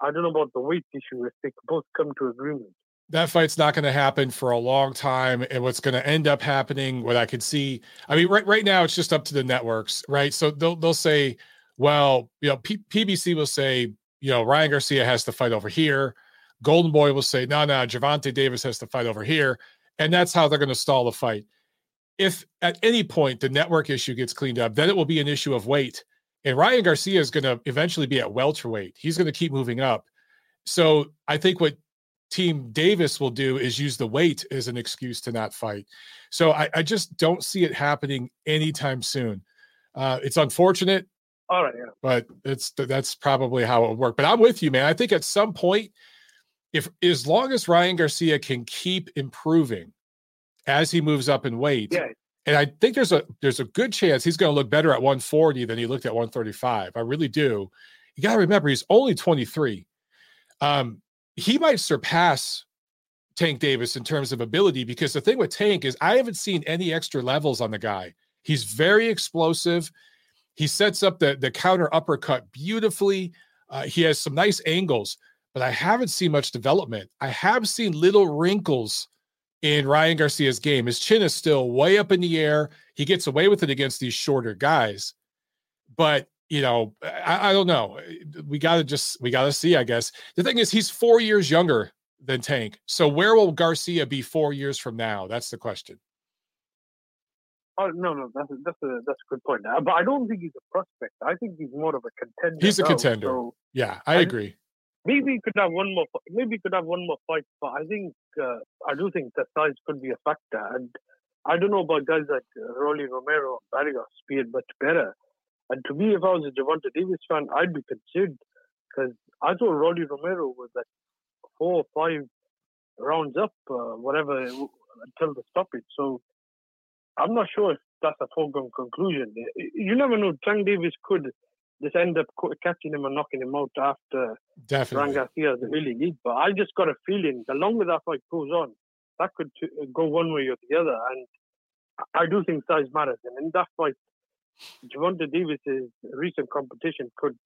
I don't know about the weight issue if they could both come to agreement. That fight's not going to happen for a long time. And what's going to end up happening, what I could see, I mean, right right now it's just up to the networks, right? So they'll they'll say, well, you know, P- PBC will say, you know, Ryan Garcia has to fight over here. Golden Boy will say, no, no, Gervonta Davis has to fight over here. And that's how they're going to stall the fight if at any point the network issue gets cleaned up, then it will be an issue of weight. And Ryan Garcia is going to eventually be at welterweight. He's going to keep moving up. So I think what Team Davis will do is use the weight as an excuse to not fight. So I, I just don't see it happening anytime soon. Uh, it's unfortunate. All right, yeah. but it's that's probably how it would work. But I'm with you, man. I think at some point, if as long as Ryan Garcia can keep improving, as he moves up in weight. Yeah. And I think there's a there's a good chance he's going to look better at 140 than he looked at 135. I really do. You got to remember he's only 23. Um, he might surpass Tank Davis in terms of ability because the thing with Tank is I haven't seen any extra levels on the guy. He's very explosive. He sets up the the counter uppercut beautifully. Uh, he has some nice angles, but I haven't seen much development. I have seen little wrinkles in Ryan Garcia's game. His chin is still way up in the air. He gets away with it against these shorter guys. But, you know, I, I don't know. We got to just, we got to see, I guess. The thing is, he's four years younger than Tank. So where will Garcia be four years from now? That's the question. Oh no, no, that's a, that's a that's a good point. Uh, but I don't think he's a prospect. I think he's more of a contender. He's a contender. So yeah, I, agree. Maybe he could have one more. Maybe he could have one more fight, but I think uh, I do think the size could be a factor. And I don't know about guys like uh, Rolly Romero, Barrios being much better. And to me, if I was a Gervonta Davis fan, I'd be concerned because I thought Rolly Romero was like four or five rounds up, uh, whatever, until the stoppage. So I'm not sure if that's a foregone conclusion. You never know. Tank Davis could just end up catching him and knocking him out after Definitely. Ryan Garcia really need. But I just got a feeling the longer that fight goes on, that could go one way or the other. And I do think size matters. And in that fight, Gervonta Davis's recent competition could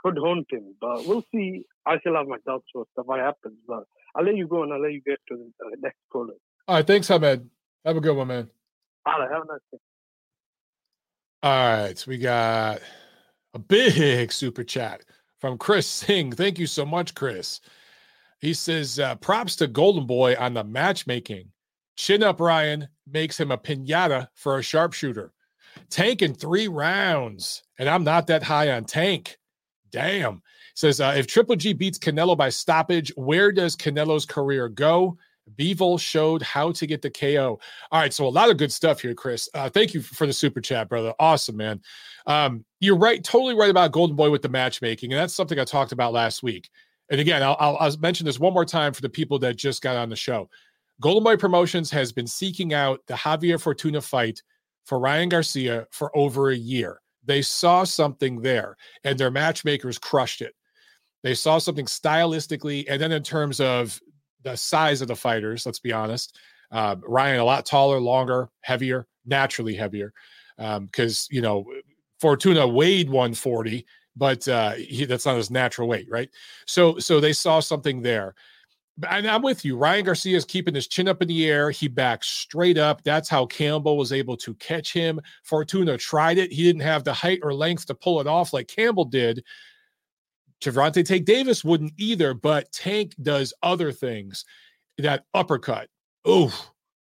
could haunt him. But we'll see. I still have my doubts what stuff happens. But I'll let you go and I'll let you get to the uh, next caller. All right. Thanks, Hamed. Have a good one, man. All right. We got a big super chat from Chris Singh. Thank you so much, Chris. He says, uh, props to Golden Boy on the matchmaking. Chin up Ryan makes him a pinata for a sharpshooter. Tank in three rounds. And I'm not that high on Tank. Damn. Says, uh, if Triple G beats Canelo by stoppage, where does Canelo's career go? Bivol showed how to get the KO. All right, so a lot of good stuff here, Chris. Uh, thank you for the super chat, brother. Awesome, man. Um, you're right, totally right about Golden Boy with the matchmaking, and that's something I talked about last week. And again, I'll, I'll, I'll mention this one more time for the people that just got on the show. Golden Boy Promotions has been seeking out the Javier Fortuna fight for Ryan Garcia for over a year. They saw something there, and their matchmakers crushed it. They saw something stylistically, and then in terms of the size of the fighters, let's be honest. Uh, Ryan a lot taller, longer, heavier, naturally heavier, because um, you know Fortuna weighed 140, but uh, he, that's not his natural weight, right? So so they saw something there. And I'm with you. Ryan Garcia is keeping his chin up in the air. He backs straight up. That's how Campbell was able to catch him. Fortuna tried it. He didn't have the height or length to pull it off like Campbell did. Gervonta Tank Davis wouldn't either, but Tank does other things. That uppercut. Oh,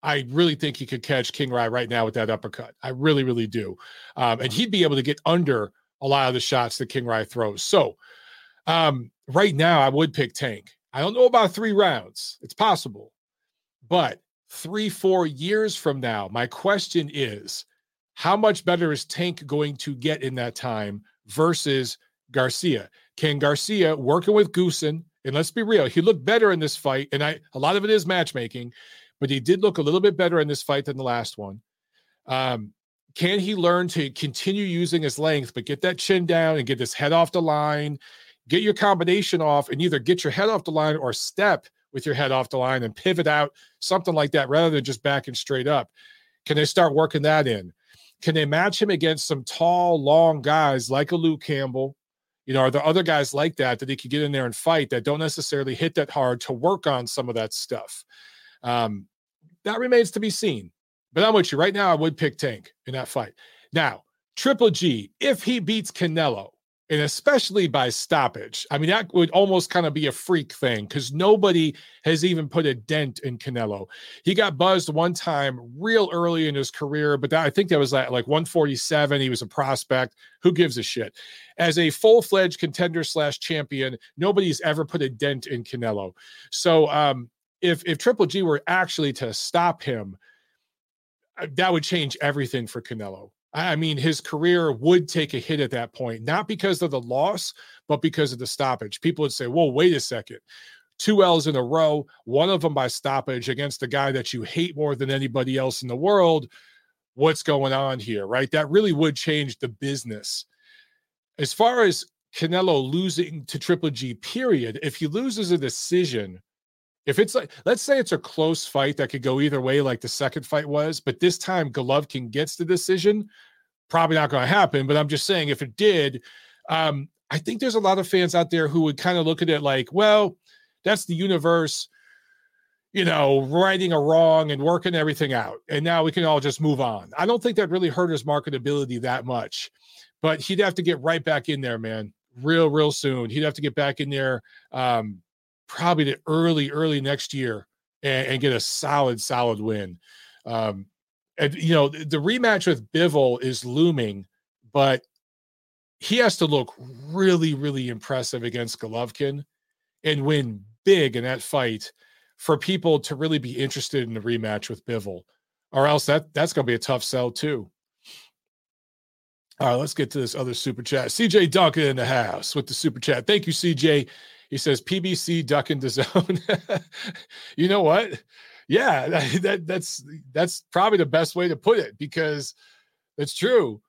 I really think he could catch King Ry right now with that uppercut. I really, really do. Um, and he'd be able to get under a lot of the shots that King Ry throws. So um, right now, I would pick Tank. I don't know about three rounds. It's possible. But three, four years from now, my question is how much better is Tank going to get in that time versus Garcia? Can Garcia, working with Goossen, and let's be real, he looked better in this fight. And I a lot of it is matchmaking, but he did look a little bit better in this fight than the last one. Um, can he learn to continue using his length, but get that chin down and get his head off the line, get your combination off, and either get your head off the line or step with your head off the line and pivot out, something like that, rather than just backing straight up? Can they start working that in? Can they match him against some tall, long guys like a Luke Campbell? You know, are there other guys like that that he could get in there and fight that don't necessarily hit that hard to work on some of that stuff? Um, that remains to be seen. But I'm with you right now. I would pick Tank in that fight. Now, Triple G, if he beats Canelo, and especially by stoppage, I mean, that would almost kind of be a freak thing because nobody has even put a dent in Canelo. He got buzzed one time real early in his career, but that, I think that was like, like 147. He was a prospect. Who gives a shit? As a full fledged contender slash champion, nobody's ever put a dent in Canelo. So, um, if if Triple G were actually to stop him, uh, that would change everything for Canelo. I mean, his career would take a hit at that point, not because of the loss, but because of the stoppage. People would say, "Whoa, wait a second. Two L's in a row, one of them by stoppage against the guy that you hate more than anybody else in the world. What's going on here, right? That really would change the business. As far as Canelo losing to Triple G, period, if he loses a decision, if it's like, let's say it's a close fight that could go either way, like the second fight was, but this time Golovkin gets the decision, probably not going to happen. But I'm just saying, if it did, um, I think there's a lot of fans out there who would kind of look at it like, well, that's the universe, you know, righting a wrong and working everything out. And now we can all just move on. I don't think that really hurt his marketability that much, but he'd have to get right back in there, man, real, real soon. He'd have to get back in there. Um, probably the early, early next year and, and get a solid, solid win. Um, and you know, the, the rematch with Bivol is looming, but he has to look really, really impressive against Golovkin and win big in that fight for people to really be interested in the rematch with Bivol, or else that that's going to be a tough sell too. All right, let's get to this other super chat. CJ Duncan in the house with the super chat. Thank you, CJ. He says PBC duck into zone. you know what? Yeah, that, that, that's that's probably the best way to put it because it's true.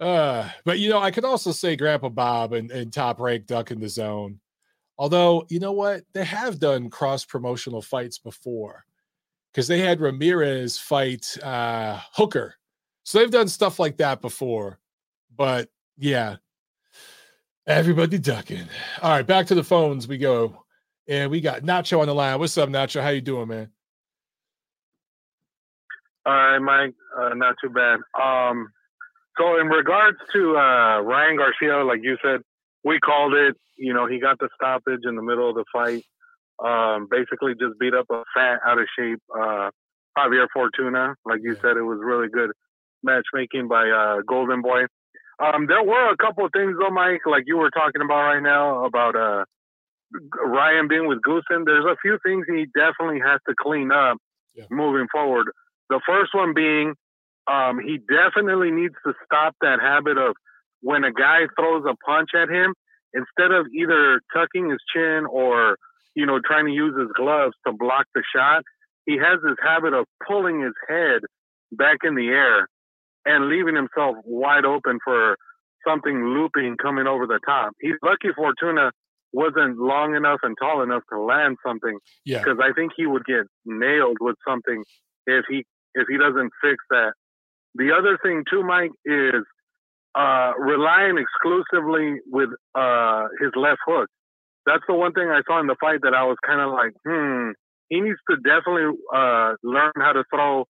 Uh, but you know, I could also say Grandpa Bob and, and top rank duck in the zone. Although, you know what? They have done cross promotional fights before because they had Ramirez fight uh, Hooker. So they've done stuff like that before. But yeah, Everybody ducking. All right, back to the phones we go. And we got Nacho on the line. What's up, Nacho? How you doing, man? All right, Mike. Uh, not too bad. Um, so in regards to uh, Ryan Garcia, like you said, we called it. You know, he got the stoppage in the middle of the fight. Um, basically, just beat up a fat, out of shape uh, Javier Fortuna. Like you said, it was really good matchmaking by uh, Golden Boy. Um, there were a couple of things though, Mike, like you were talking about right now about uh, Ryan being with Goossen. There's a few things he definitely has to clean up yeah. moving forward. The first one being um, he definitely needs to stop that habit of when a guy throws a punch at him, instead of either tucking his chin or you know trying to use his gloves to block the shot, he has this habit of pulling his head back in the air and leaving himself wide open for something looping coming over the top. He's lucky Fortuna wasn't long enough and tall enough to land something. Yeah. Because I think he would get nailed with something if he if he doesn't fix that. The other thing too, Mike, is uh, relying exclusively with uh, his left hook. That's the one thing I saw in the fight that I was kind of like, hmm. He needs to definitely uh, learn how to throw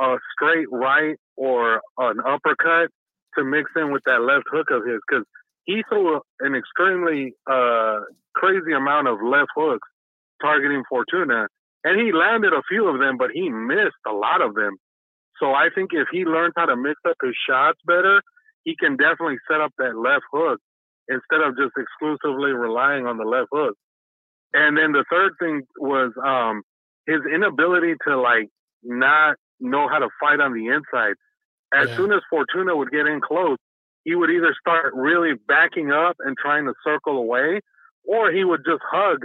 a straight right or an uppercut to mix in with that left hook of his because he threw an extremely uh, crazy amount of left hooks targeting Fortuna, and he landed a few of them, but he missed a lot of them. So I think if he learns how to mix up his shots better, he can definitely set up that left hook instead of just exclusively relying on the left hook. And then the third thing was um, his inability to like not know how to fight on the inside. As Yeah. soon as Fortuna would get in close, he would either start really backing up and trying to circle away, or he would just hug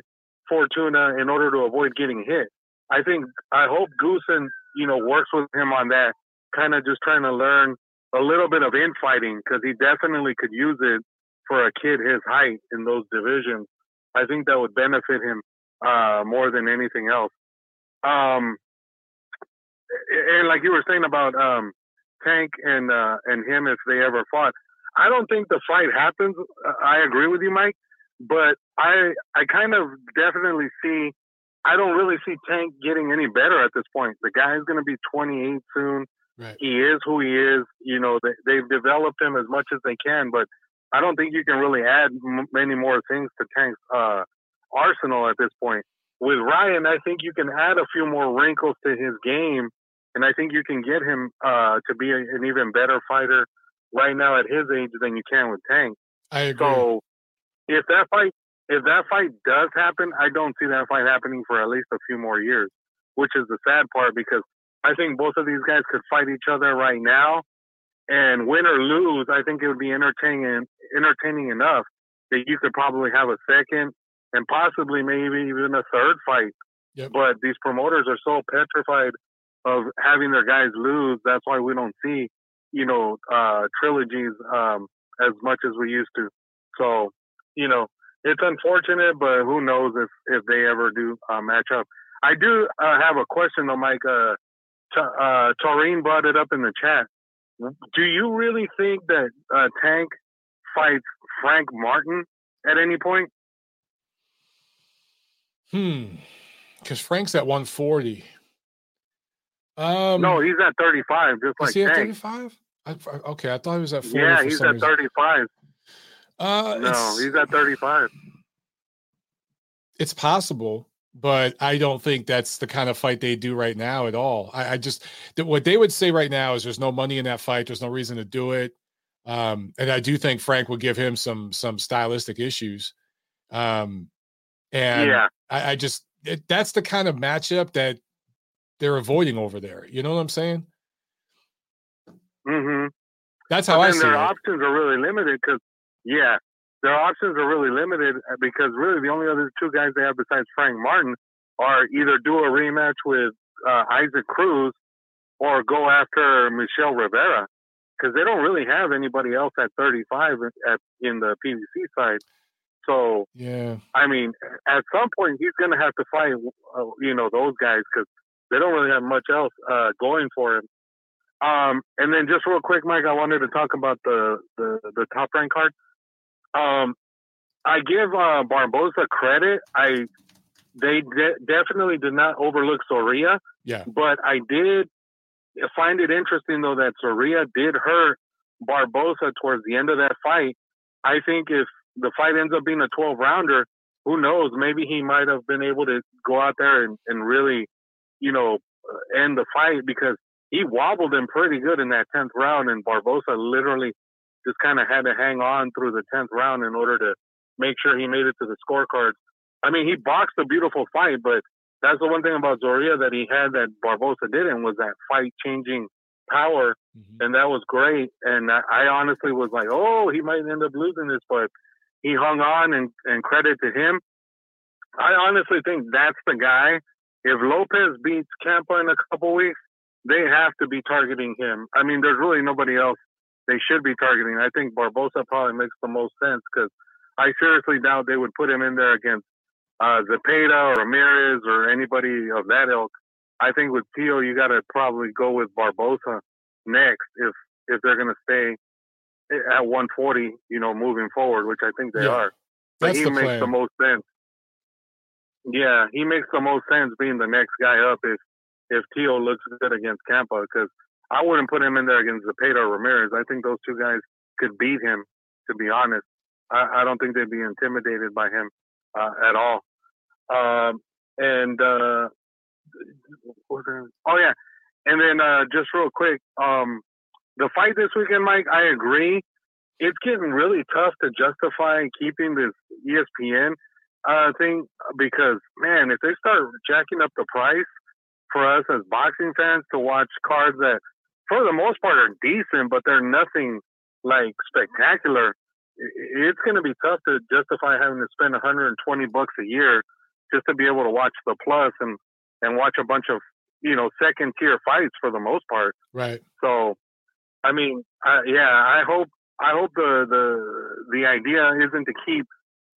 Fortuna in order to avoid getting hit. I think I hope Goossen, you know, works with him on that, kind of just trying to learn a little bit of infighting because he definitely could use it for a kid his height in those divisions. I think that would benefit him uh, more than anything else. Um, and like you were saying about um, Tank and uh, and him if they ever fought, I don't think the fight happens. I agree with you, Mike, but I I kind of definitely see. I don't really see Tank getting any better at this point. The guy's going to be 28 soon. Right. He is who he is. You know, they, they've developed him as much as they can, but I don't think you can really add m- many more things to Tank's uh, arsenal at this point. With Ryan, I think you can add a few more wrinkles to his game, and I think you can get him uh, to be a, an even better fighter right now at his age than you can with Tank. I agree. So if that fight if that fight does happen, I don't see that fight happening for at least a few more years, which is the sad part because I think both of these guys could fight each other right now, and win or lose, I think it would be entertaining entertaining enough that you could probably have a second and possibly maybe even a third fight. Yep. But these promoters are so petrified of having their guys lose. That's why we don't see, you know, uh, trilogies um, as much as we used to. So, you know, it's unfortunate, but who knows if if they ever do uh, match up. I do uh, have a question though, Mike. Uh, T- uh, Taurine brought it up in the chat. Do you really think that uh, Tank fights Frank Martin at any point? Hmm. Because Frank's at 140. Um, no, he's at 35, just like he at 35? I, I- okay, I thought he was at 40. Yeah, he's at reason. 35. Uh, No, he's at 35. it's possible, but I don't think that's the kind of fight they do right now at all. I, I just that what they would say right now is there's no money in that fight. There's no reason to do it. Um, and I do think Frank would give him some some stylistic issues. Um, and yeah, I, I just it, that's the kind of matchup that they're avoiding over there. You know what I'm saying? Mm-hmm. That's But how I see their it. options are really limited because, yeah, their options are really limited uh, because really the only other two guys they have besides Frank Martin are either do a rematch with uh, Isaac Cruz or go after Michel Rivera because they don't really have anybody else at 35 at, in the PBC side. So, Yeah. I mean, at some point he's going to have to fight, uh, you know, those guys because they don't really have much else uh, going for him. Um, and then just real quick, Mike, I wanted to talk about the the, the top rank card. Um, I give uh, Barboza credit. I they de- definitely did not overlook Zorrilla, Yeah. but I did find it interesting though that Zorrilla did hurt Barboza towards the end of that fight. I think if the fight ends up being a 12 rounder, who knows? Maybe he might have been able to go out there and, and really, you know, uh, end the fight because he wobbled him pretty good in that 10th round, and Barboza literally just kind of had to hang on through the 10th round in order to make sure he made it to the scorecards. I mean, he boxed a beautiful fight, but that's the one thing about Zorrilla that he had that Barboza didn't was that fight changing power, Mhm. and that was great. And I, I honestly was like, oh, he might end up losing this, but he hung on, and, and credit to him. I honestly think that's the guy. If Lopez beats Campa in a couple weeks, they have to be targeting him. I mean, there's really nobody else they should be targeting. I think Barboza probably makes the most sense because I seriously doubt they would put him in there against uh, Zepeda or Ramirez or anybody of that ilk. I think with Tio, you got to probably go with Barboza next if if they're going to stay at 140, you know, moving forward, which I think they yeah, are. But he the makes plan. the most sense. Yeah, he makes the most sense being the next guy up if if Tio looks good against Campa because I wouldn't put him in there against Zepeda or Ramirez. I think those two guys could beat him. To be honest, I, I don't think they'd be intimidated by him uh, at all. Um, and uh, oh yeah, and then uh, just real quick, um, the fight this weekend, Mike. I agree. It's getting really tough to justify keeping this ESPN uh, thing because man, if they start jacking up the price for us as boxing fans to watch cards that, for the most part, are decent, but they're nothing like spectacular. It's going to be tough to justify having to spend 120 bucks a year just to be able to watch the plus and and watch a bunch of you know second tier fights for the most part. Right. So, I mean, uh, yeah, I hope I hope the the the idea isn't to keep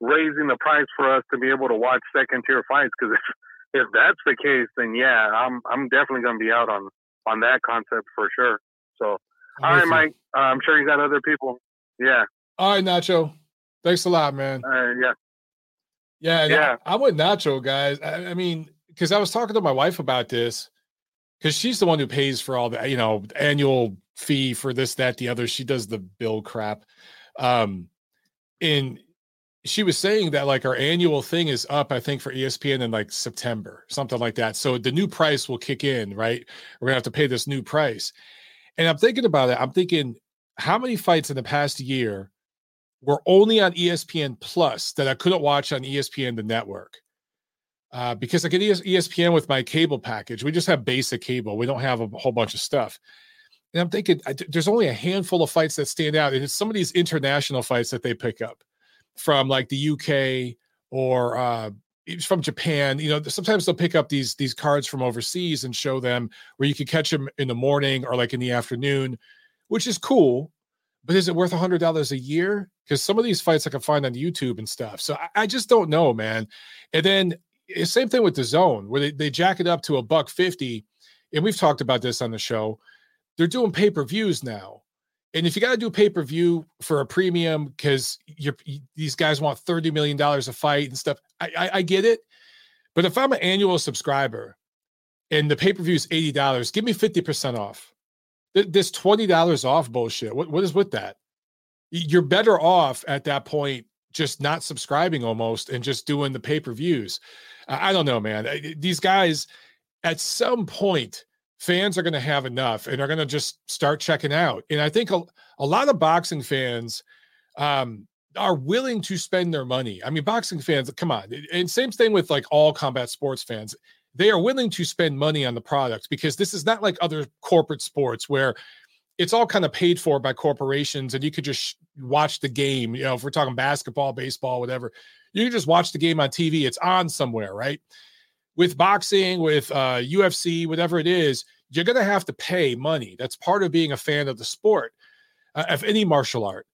raising the price for us to be able to watch second tier fights because if if that's the case, then yeah, I'm I'm definitely going to be out on on that concept for sure. So, all right, Mike, uh, I'm sure you got other people. Yeah. All right, Nacho. Thanks a lot, man. Uh, yeah. Yeah, yeah. I, am with Nacho, guys. I, I mean, because I was talking to my wife about this, because she's the one who pays for all the, you know, annual fee for this, that, the other. She does the bill crap. Um, and she was saying that like our annual thing is up, I think, for ESPN in like September, something like that. So the new price will kick in, right? We're gonna have to pay this new price. And I'm thinking about it. I'm thinking, how many fights in the past year were only on ESPN Plus that I couldn't watch on ESPN the network? Uh, because I get ESPN with my cable package. We just have basic cable. We don't have a whole bunch of stuff. And I'm thinking, I, there's only a handful of fights that stand out, and it's some of these international fights that they pick up from like the UK or uh, from Japan. You know, sometimes they'll pick up these these cards from overseas and show them where you can catch them in the morning or like in the afternoon, which is cool. But is it worth a hundred dollars a year? Because some of these fights I can find on YouTube and stuff. So I, I just don't know, man. And then eh, same thing with the zone where they, they jack it up to a buck fifty. And we've talked about this on the show. They're doing pay per views now. And if you got to do pay per view for a premium because you're these guys want thirty million dollars a fight and stuff, I, I, I get it. But if I'm an annual subscriber and the pay per view is eighty dollars, give me fifty percent off. This twenty dollars off bullshit. What what is with that? You're better off at that point just not subscribing almost and just doing the pay per views. I don't know, man. These guys at some point fans are going to have enough and are going to just start checking out. And I think a, a lot of boxing fans um, are willing to spend their money. I mean, boxing fans, come on. And same thing with like all combat sports fans. They are willing to spend money on the product because this is not like other corporate sports where it's all kind of paid for by corporations and you could just watch the game. You know, if we're talking basketball, baseball, whatever, you can just watch the game on TV. It's on somewhere, right? With boxing, with uh, UFC, whatever it is, you're going to have to pay money. That's part of being a fan of the sport, uh, of any martial art.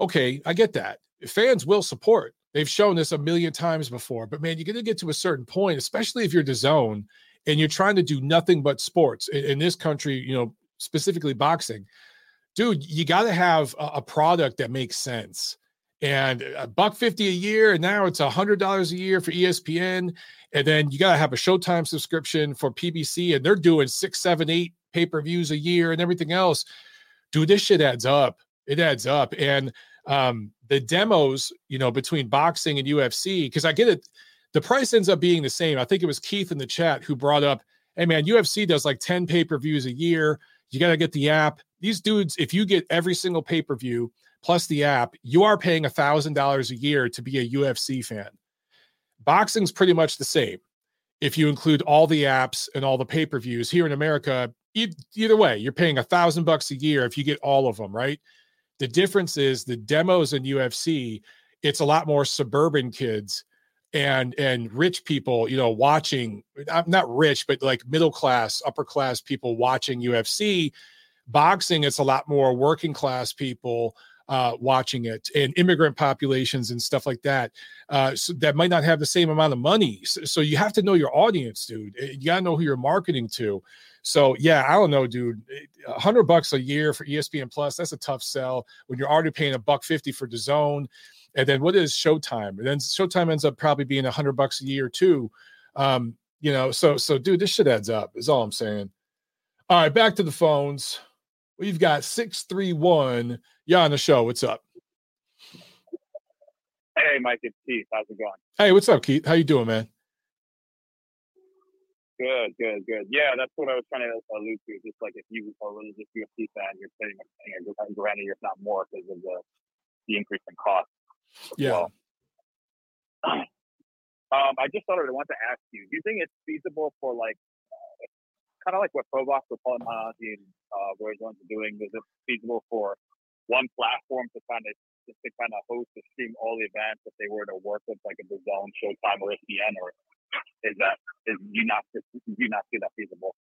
Okay, I get that. Fans will support. They've shown this a million times before. But man, you're going to get to a certain point, especially if you're the zone and you're trying to do nothing but sports in, in this country, you know, specifically boxing. Dude, you got to have a, a product that makes sense and a buck 50 a year and now it's a hundred dollars a year for espn and then you got to have a showtime subscription for pbc and they're doing six seven eight pay-per-views a year and everything else. Dude this shit adds up. It adds up. And um the demos you know between boxing and ufc because i get it the price ends up being the same. I think it was keith in the chat who brought up hey man ufc does like 10 pay-per-views a year. You got to get the app. These dudes if you get every single pay-per-view plus the app, you are paying $1,000 a year to be a UFC fan. Boxing's pretty much the same. If you include all the apps and all the pay per views here in America, either way, you're paying a thousand bucks a year if you get all of them, right? The difference is the demos in UFC, it's a lot more suburban kids and and rich people, you know, watching i'm not rich, but like middle class, upper class people watching UFC. Boxing, it's a lot more working class people uh, watching it and immigrant populations and stuff like that uh, so that might not have the same amount of money. So, so you have to know your audience, dude. Eh, you gotta know who you're marketing to. So yeah, I don't know, dude. A hundred bucks a year for ESPN Plus, that's a tough sell when you're already paying a buck fifty for the zone. And then what is Showtime? And then Showtime ends up probably being a hundred bucks a year too. Um, you know, so so dude, this shit adds up, is all I'm saying. All right, back to the phones. We've got 631. Yeah, on the show. What's up? Hey, Mike, it's Keith. How's it going? Hey, what's up, Keith? How you doing, man? Good, good, good. Yeah, that's what I was trying to allude to. Just like if you are really just UFC fan, you're pretty much paying a granted, you're not more because of the the increase in cost. Yeah. Well. um, I just thought I wanted to ask you: Do you think it's feasible for like kind of like what ProBox with Paul Malignaggi and uh, Roy Jones are doing. Is it feasible for one platform to kind of just to kind of host and stream all the events if they were to work with like a DAZN, Showtime, or ESPN, or is that is you not do you not see that feasible?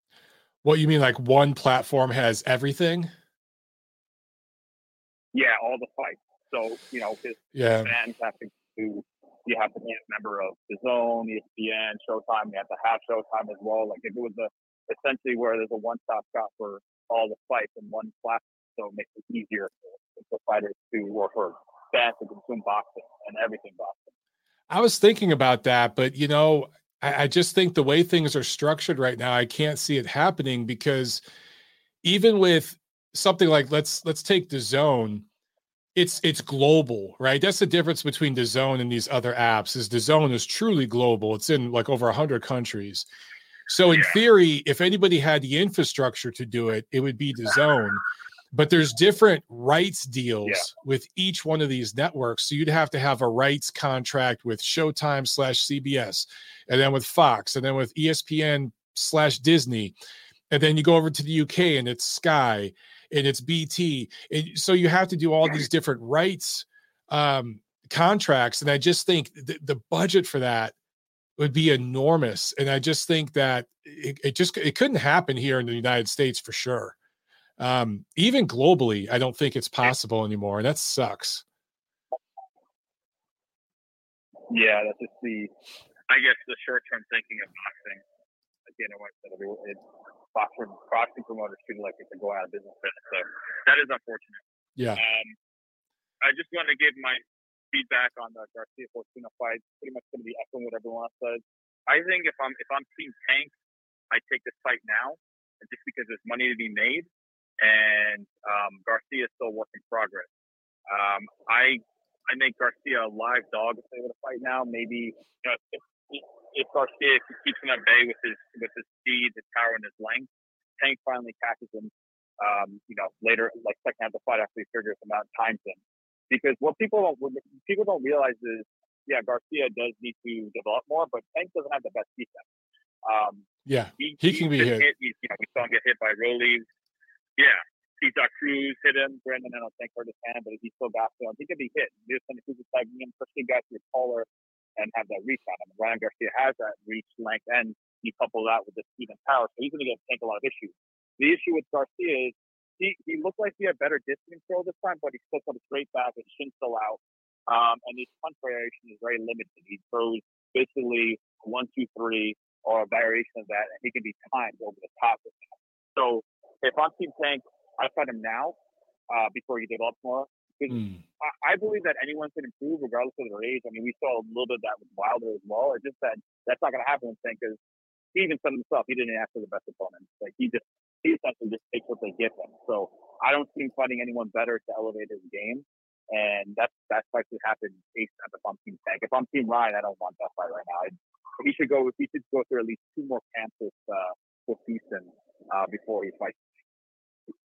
What you mean, like one platform has everything? Yeah, all the fights. So you know, yeah, fans have to do. You have to be a member of the Zone, ESPN, Showtime. You have to have Showtime as well. Like if it was a essentially where there's a one-stop shop for all the fights in one platform, so it makes it easier for, for fighters to or for fans to consume boxing and everything boxing. I was thinking about that, but you know, I, I just think the way things are structured right now, I can't see it happening because even with something like let's let's take DAZN it's it's global right? That's the difference between the zone and these other apps is the zone is truly global. It's in like over 100 countries. So in theory, if anybody had the infrastructure to do it, it would be DAZN. But there's different rights deals yeah. with each one of these networks. So you'd have to have a rights contract with Showtime slash CBS, and then with Fox, and then with ESPN slash Disney. And then you go over to the UK and it's Sky and it's BT. And so you have to do all these different rights um, contracts. And I just think the, the budget for that would be enormous. And I just think that it, it, just it couldn't happen here in the United States for sure. Um, even globally, I don't think it's possible anymore, and that sucks. Yeah, that's just the, I guess, the short-term thinking of boxing. Again, I said it, boxing, boxing promoters feel like it's a go out of business. So that is unfortunate. Yeah. Um, I just want to give my feedback on the Garcia Fortuna fight. Pretty much going to be echoing what everyone else says. I think if I'm if I'm Team Tank, I take this fight now, just because there's money to be made, and um, Garcia is still work in progress. Um, I I make Garcia a live dog if they were to fight now. Maybe you know, if, if Garcia if he keeps him at bay with his with his speed, his power, and his length, Tank finally catches him. Um, you know, later like second half of the fight after he figures him out, times him because what people don't what people don't realize is yeah Garcia does need to develop more, but Tank doesn't have the best defense. Um, yeah, he, he can be hit. hit. He, you know, we saw him get hit by Rollies. Yeah, Cesar Cruz hit him. Brandon, and I don't think his hand, but he still got him. He could be hit. There's he's just like him, especially guys who are taller and have that reach on him. Ryan Garcia has that reach, length, and you couple that with the and power, so he's going to get Tank a lot of issues. The issue with Garcia is he, he looked like he had better distance control this time, but he still put a straight back and chin still out. Um, and his punch variation is very limited. He throws basically one, two, three, or a variation of that, and he can be timed over the top of that. So if I'm Team Tank, I fight him now uh, before he develops more. Because mm. I, I, believe that anyone can improve regardless of their age. I mean, we saw a little bit of that with Wilder as well. It's just that that's not going to happen with Tank because he even said himself he didn't ask for the best opponent. Like he just he essentially just takes what they give him. So I don't see him fighting anyone better to elevate his game. And that's that's likely to happen ASAP if I'm Team Tank. If I'm Team Ryan, I don't want that fight right now. I'd, he should go. He should go through at least two more camps with uh, with Houston uh, before he fights.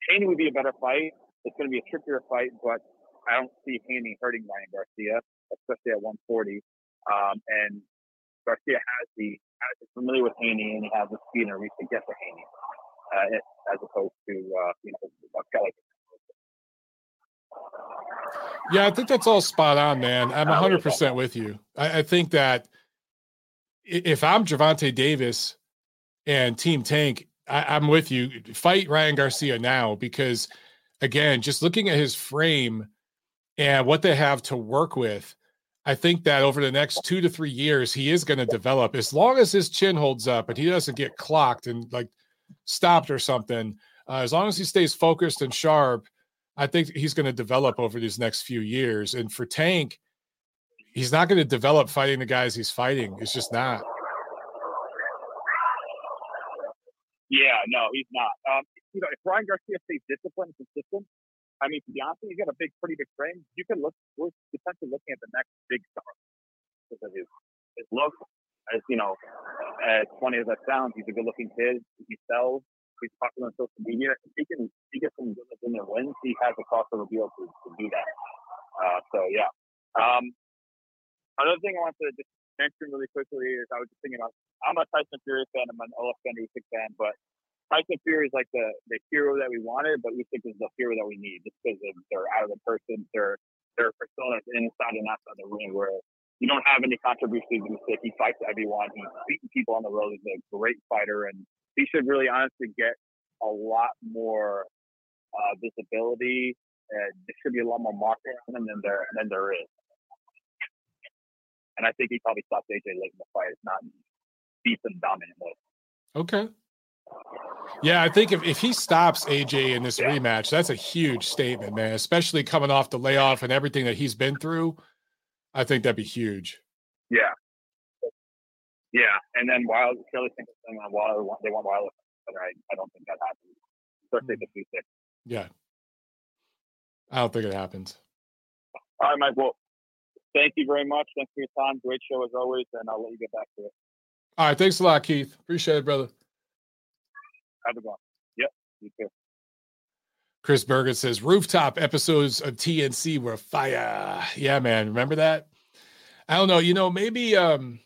Haney would be a better fight. It's going to be a trickier fight, but I don't see Haney hurting Ryan Garcia, especially at 140. Um, and Garcia has the is familiar with Haney and he has the speed and reach to get to Haney uh, as opposed to uh, you know Kelly. Yeah, I think that's all spot on, man. I'm 100% with you. I, I think that if I'm Gervonta Davis and Team Tank, I, am with you. Fight Ryan Garcia now because, again, just looking at his frame, and what they have to work with. I think that over the next two to three years, he is going to develop as long as his chin holds up and he doesn't get clocked and like stopped or something. Uh, as long as he stays focused and sharp, I think he's going to develop over these next few years. And for Tank, he's not going to develop fighting the guys he's fighting. It's just not. Yeah, no, he's not. Um, you know, if Ryan Garcia stays disciplined and consistent, I mean, to be honest, he's got a big, pretty big frame. You can look, we're potentially looking at the next big star because of his, his look. As you know, as funny as that sounds, he's a good-looking kid. He sells. He's popular on social media. If he can, he gets some good in there wins. He has a crossover deal to, to do that. Uh, so yeah. Um, another thing I want to just mention really quickly is I was just thinking about. I'm a Tyson Fury fan. I'm an Alexander Usyk fan, but Tyson Fury is like the, the hero that we wanted, but Usyk is the hero that we need just because they're out of the person, their their personas inside and outside the ring. Where you don't have any contributions to Usyk. He fights everyone. He's beating people on the road. He's a great fighter, and he should really honestly get a lot more uh, visibility. And there should be a lot more marketing on him than there than there is. And I think he probably stopped AJ late in the fight. It's not decent dominant mode. Okay. Yeah, I think if, if he stops AJ in this yeah. rematch, that's a huge statement, man. Especially coming off the layoff and everything that he's been through. I think that'd be huge. Yeah. Yeah. And then Wild Kelly thinks on Wilder they want Wilder, but I, I don't think that happens. Especially the two six. Yeah. I don't think it happens. All right, Mike. Well, thank you very much. Thanks for your time. Great show as always, and I'll let you get back to it. All right. Thanks a lot, Keith. Appreciate it, brother. Have a good one. Yep. You too. Chris Bergen says rooftop episodes of TNC were fire. Yeah, man. Remember that? I don't know. You know, maybe um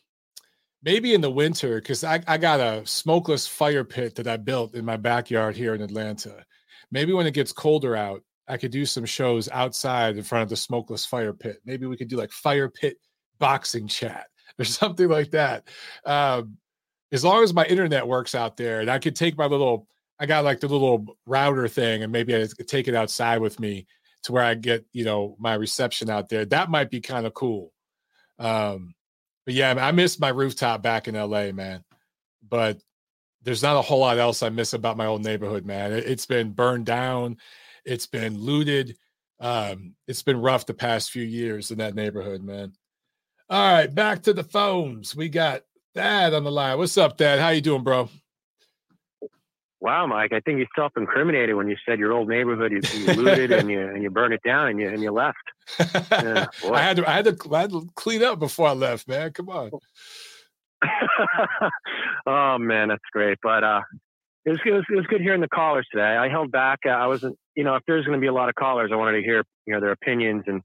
maybe in the winter, because I, I got a smokeless fire pit that I built in my backyard here in Atlanta. Maybe when it gets colder out, I could do some shows outside in front of the smokeless fire pit. Maybe we could do like fire pit boxing chat or something like that. Um, as long as my internet works out there and I could take my little, I got like the little router thing and maybe I could take it outside with me to where I get, you know, my reception out there. That might be kind of cool. Um, but yeah, I miss my rooftop back in LA, man. But there's not a whole lot else I miss about my old neighborhood, man. It, has been burned down, it's been looted. Um, it's been rough the past few years in that neighborhood, man. All right, back to the phones. We got Thad on the line. What's up, Thad? How you doing, bro? Wow, Mike, I think you self-incriminated when you said your old neighborhood you, you looted and you and you burned it down and you and you left. Yeah, I had to I had to I had to clean up before I left, man. Come on. oh man, that's great. But uh, it was, it was it was good hearing the callers today. I held back. Uh, I wasn't, you know, if there's going to be a lot of callers, I wanted to hear you know their opinions and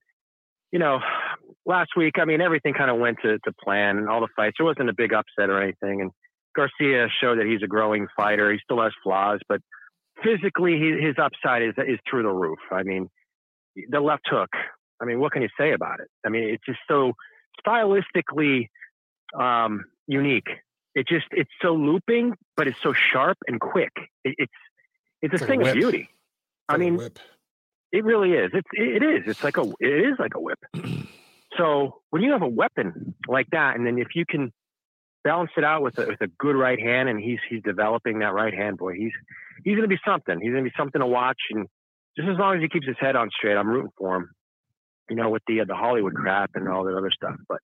you know last week, I mean, everything kind of went to, to plan and all the fights. There wasn't a big upset or anything. And Garcia showed that he's a growing fighter. He still has flaws, but physically, he, his upside is is through the roof. I mean, the left hook. I mean, what can you say about it? I mean, it's just so stylistically um, unique. It just it's so looping, but it's so sharp and quick. It, it's it's, it's a like thing a of beauty. I mean, it really is. It's it is. It's like a it is like a whip. So when you have a weapon like that, and then if you can balance it out with a, with a good right hand, and he's he's developing that right hand, boy, he's he's going to be something. He's going to be something to watch, and just as long as he keeps his head on straight, I'm rooting for him. You know, with the uh, the Hollywood crap and all that other stuff. But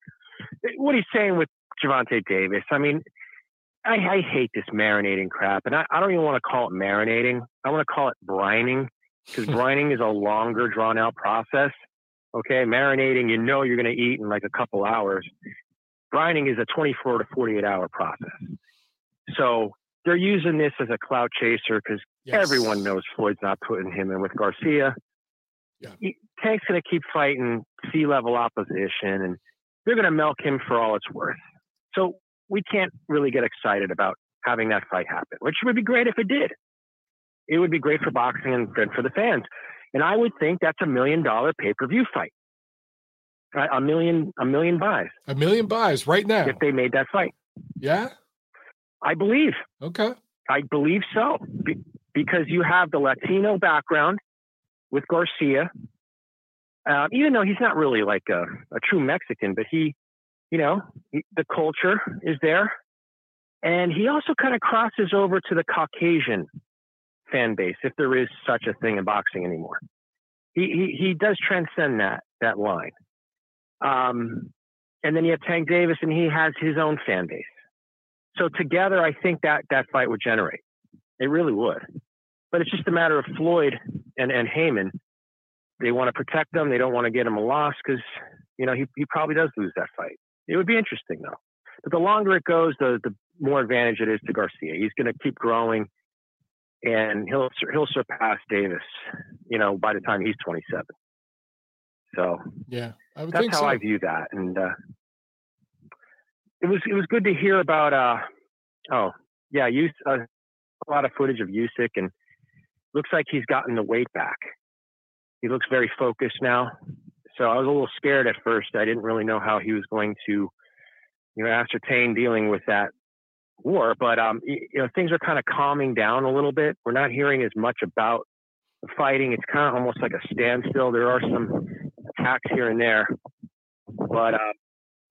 what he's saying with Gervonta Davis, I mean, I, I hate this marinating crap, and I, I don't even want to call it marinating. I want to call it brining because hmm. brining is a longer, drawn out process. Okay, marinating, you know you're going to eat in like a couple hours. Brining is a 24 to 48 hour process. So they're using this as a clout chaser because yes. everyone knows Floyd's not putting him in with Garcia. Yeah. He, Tank's going to keep fighting sea level opposition, and they're going to milk him for all it's worth. So we can't really get excited about having that fight happen, which would be great if it did. It would be great for boxing and good for the fans. And I would think that's a million dollar pay per view fight. A million, a million buys. A million buys right now. If they made that fight. Yeah. I believe. Okay. I believe so. Be- because you have the Latino background with Garcia. uh, even though he's not really like a, a true Mexican, but he, you know, the culture is there. And he also kind of crosses over to the Caucasian fan base, if there is such a thing in boxing anymore. He, he, he does transcend that, that line. Um, and then you have Tank Davis, and he has his own fan base. So together, I think that that fight would generate. It really would. But it's just a matter of Floyd and, and Haymon. They want to protect them. They don't want to get him a loss because, you know, he, he probably does lose that fight. It would be interesting, though. But the longer it goes, the, the more advantage it is to Garcia. He's going to keep growing, and he'll he'll surpass Davis, you know, by the time he's 27. So yeah, that's how so. I view that. And uh, it was it was good to hear about. Uh, oh yeah, use uh, a lot of footage of Usyk, and looks like he's gotten the weight back. He looks very focused now. So I was a little scared at first. I didn't really know how he was going to, you know, ascertain dealing with that war. But um, you know, things are kind of calming down a little bit. We're not hearing as much about the fighting. It's kind of almost like a standstill. There are some attacks here and there, but uh,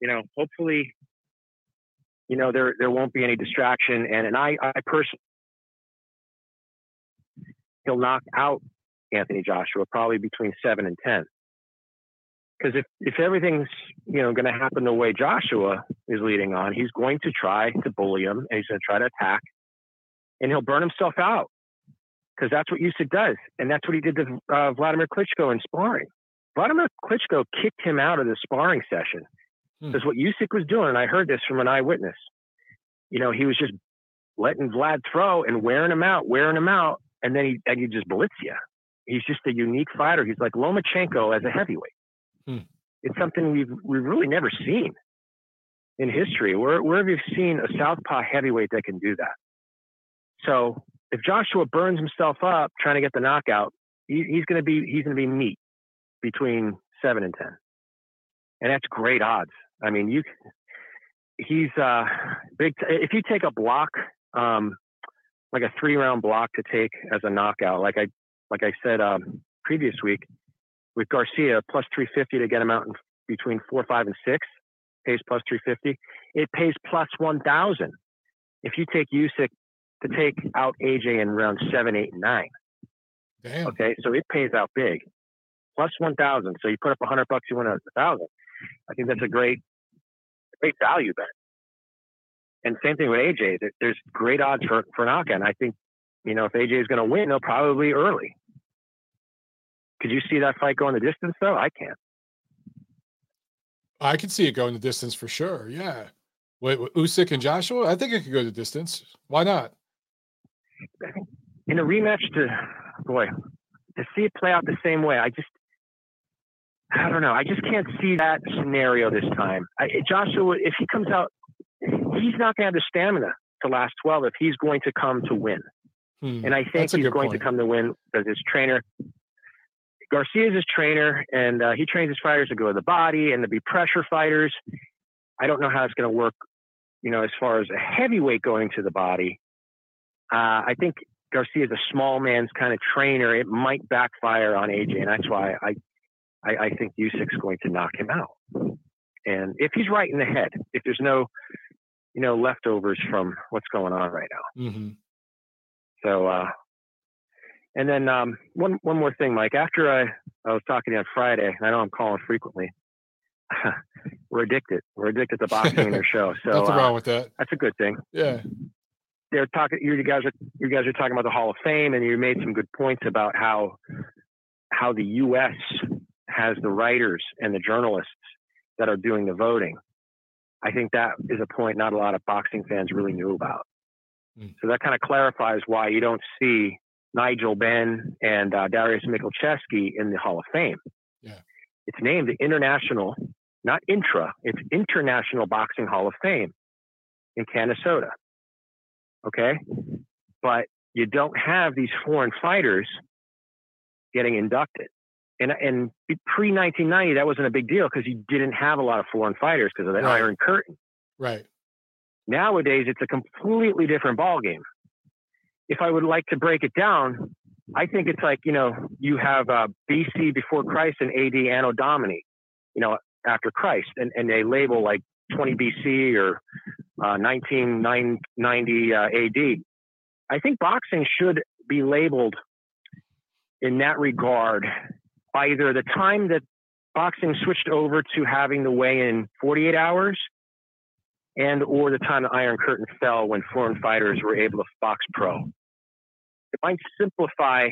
you know, hopefully, you know, there there won't be any distraction. And and I I personally he'll knock out Anthony Joshua probably between seven and ten. Because if, if everything's you know going to happen the way Joshua is leading on, he's going to try to bully him and he's going to try to attack, and he'll burn himself out. Because that's what Usyk does, and that's what he did to uh, Vladimir Klitschko in sparring. Vladimir Klitschko kicked him out of the sparring session because hmm. what Usyk was doing, and I heard this from an eyewitness. You know, he was just letting Vlad throw and wearing him out, wearing him out, and then he and he just blitz you. He's just a unique fighter. He's like Lomachenko as a heavyweight. Hmm. It's something we've we've really never seen in history. Where where have you seen a southpaw heavyweight that can do that? So if Joshua burns himself up trying to get the knockout, he, he's going to be he's going to be meat between seven and ten, and that's great odds. I mean, you he's uh big. T- if you take a block, um, like a three round block to take as a knockout. Like I like I said um, previous week with Garcia, plus 350 to get him out in between four, five, and six. Pays plus 350. It pays plus 1,000 if you take Usyk to take out AJ in round seven, eight, and nine. Damn. Okay, so it pays out big. Plus 1,000. So you put up 100 bucks, you win a thousand. I think that's a great, great value bet. And same thing with AJ. There's great odds for for knockout. I think, you know, if AJ is going to win, they'll probably early. Could you see that fight going the distance though? I can't. I can see it going the distance for sure. Yeah. Wait, Usyk and Joshua? I think it could go the distance. Why not? In a rematch, to boy, to see it play out the same way, I just, I don't know. I just can't see that scenario this time. I, Joshua, if he comes out he's not going to have the stamina to last 12 if he's going to come to win. Hmm. And I think he's going point. to come to win because his trainer, Garcia is his trainer, and uh, he trains his fighters to go to the body and to be pressure fighters. I don't know how it's going to work, you know, as far as a heavyweight going to the body. Uh, I think Garcia's a small man's kind of trainer. It might backfire on AJ, and that's why I, I, I think Usyk's going to knock him out. And if he's right in the head, if there's no you know, leftovers from what's going on right now. Mm-hmm. So, uh, and then um, one one more thing, Mike. After I, I was talking to you on Friday, I know I'm calling frequently. we're addicted. We're addicted to boxing in your show. So nothing uh, wrong with that. That's a good thing. Yeah. They're talking. You guys are you guys are talking about the Hall of Fame, and you made some good points about how how the U.S. has the writers and the journalists that are doing the voting. I think that is a point not a lot of boxing fans really knew about. Mm. So that kind of clarifies why you don't see Nigel Benn and uh, Dariusz Michalczewski in the Hall of Fame. Yeah. It's named the International, not intra, it's International Boxing Hall of Fame in Canastota. Okay? But you don't have these foreign fighters getting inducted and and pre 1990 that wasn't a big deal because you didn't have a lot of foreign fighters because of the right. Iron Curtain. Right. Nowadays, it's a completely different ball game. If I would like to break it down, I think it's like you know you have uh, BC before Christ and AD Anno Domini, you know after Christ, and, and they label like 20 BC or uh, 1990 uh, AD. I think boxing should be labeled in that regard either the time that boxing switched over to having the weigh in 48 hours and or the time the Iron Curtain fell when foreign fighters were able to box pro. It might simplify,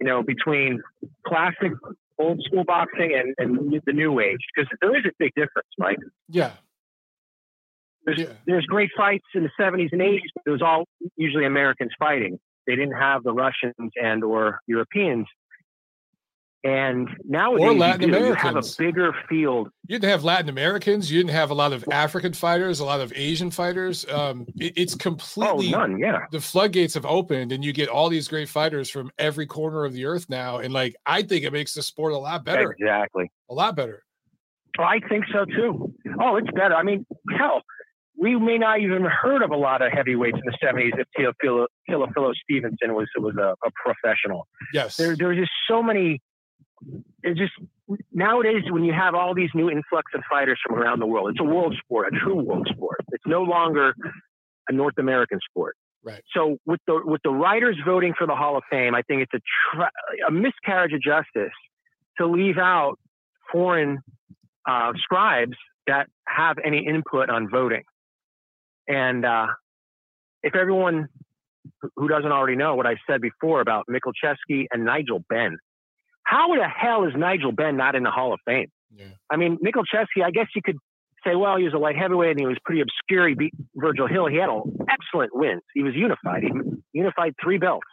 you know, between classic old school boxing and, and the new age because there is a big difference, Mike. Yeah. There's, yeah. there's great fights in the 70s and 80s, but it was all usually Americans fighting. They didn't have the Russians and or Europeans and nowadays, or Latin you, do. you have a bigger field. You didn't have Latin Americans. You didn't have a lot of African fighters, a lot of Asian fighters. Um, it, it's completely oh, none. Yeah, the floodgates have opened, and you get all these great fighters from every corner of the earth now. And like, I think it makes the sport a lot better. Exactly, a lot better. Oh, I think so too. Oh, it's better. I mean, hell, we may not even heard of a lot of heavyweights in the '70s if Teofilo, Teofilo Stevenson was was a, a professional. Yes, there there was just so many it just nowadays when you have all these new influx of fighters from around the world, it's a world sport, a true world sport. It's no longer a North American sport. Right. So with the with the writers voting for the Hall of Fame, I think it's a tra- a miscarriage of justice to leave out foreign uh, scribes that have any input on voting. And uh, if everyone who doesn't already know what I said before about Michalczewski and Nigel Benn, how the hell is Nigel Benn not in the Hall of Fame? Yeah. I mean, Michalczewski, I guess you could say, well, he was a light heavyweight and he was pretty obscure. He beat Virgil Hill. He had excellent wins. He was unified. He unified three belts.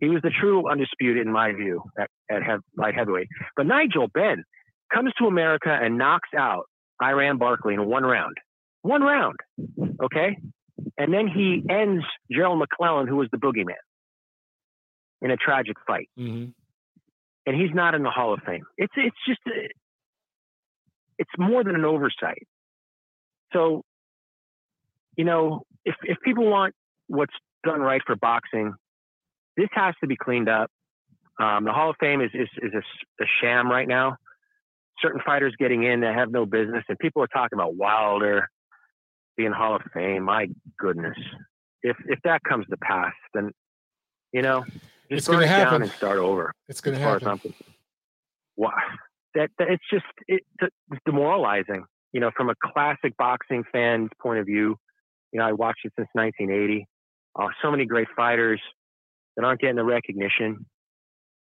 He was the true undisputed, in my view, at, at hev- light heavyweight. But Nigel Benn comes to America and knocks out Iran Barkley in one round. One round. Okay? And then he ends Gerald McClellan, who was the boogeyman, in a tragic fight. Mm-hmm and he's not in the Hall of Fame. It's it's just a, it's more than an oversight. So, you know, if if people want what's done right for boxing, this has to be cleaned up. Um, the Hall of Fame is is, is a, a, sham right now. Certain fighters getting in that have no business, and people are talking about Wilder being Hall of Fame. My goodness, if if that comes to pass, then you know it's going to happen and start over. It's going to happen. Wow, that, that it's just it, it's demoralizing. You know, from a classic boxing fan's point of view, you know, I watched it since 1980. Uh, so many great fighters that aren't getting the recognition.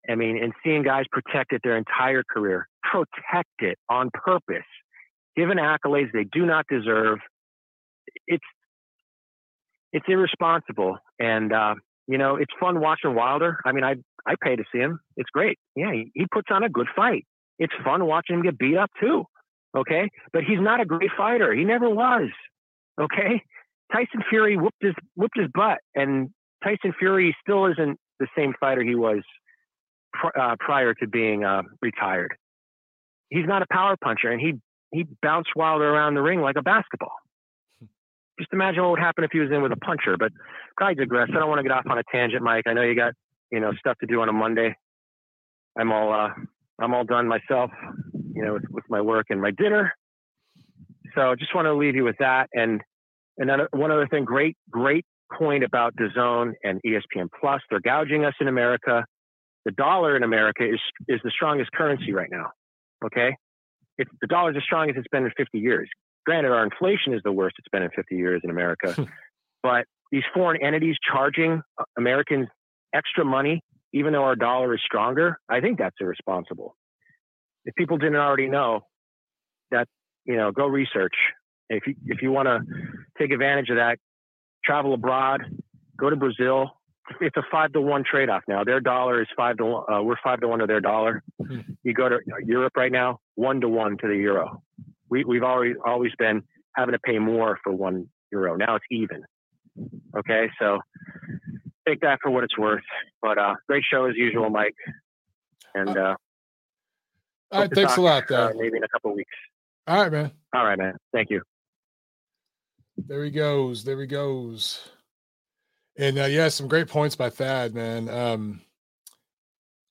I mean, and seeing guys protect it their entire career, protect it on purpose, given accolades they do not deserve. It's it's irresponsible, and uh, you know, it's fun watching Wilder. I mean, I I pay to see him. It's great. Yeah, he, he puts on a good fight. It's fun watching him get beat up too. Okay, but he's not a great fighter. He never was. Okay, Tyson Fury whooped his whooped his butt, and Tyson Fury still isn't the same fighter he was pr- uh, prior to being uh, retired. He's not a power puncher, and he he bounced Wilder around the ring like a basketball just imagine what would happen if he was in with a puncher. But I digress. I don't want to get off on a tangent, Mike. I know you got you know stuff to do on a Monday. I'm all uh, I'm all done myself, you know, with, with my work and my dinner. So I just want to leave you with that. And and then one other thing, great great point about DAZN and ESPN Plus. They're gouging us in America. The dollar in America is is the strongest currency right now. Okay, it's the dollar's as strong as it's been in 50 years. Granted, our inflation is the worst it's been in 50 years in America, but these foreign entities charging uh, Americans extra money, even though our dollar is stronger, I think that's irresponsible. If people didn't already know that, you know, go research. If you if you want to take advantage of that, travel abroad, go to Brazil. It's a five to one trade off now. Their dollar is five to one. Uh, we're five to one to their dollar. Mm-hmm. You go to Europe right now, one to one to the euro we, we've always always been having to pay more for one euro. Now it's even. Okay, so take that for what it's worth. But uh, great show as usual, Mike. And uh, all right, thanks talk, a lot. Uh, maybe in a couple weeks. All right, man. All right, man. Thank you. There he goes. There he goes. And uh, yeah, some great points by Thad, man. Um,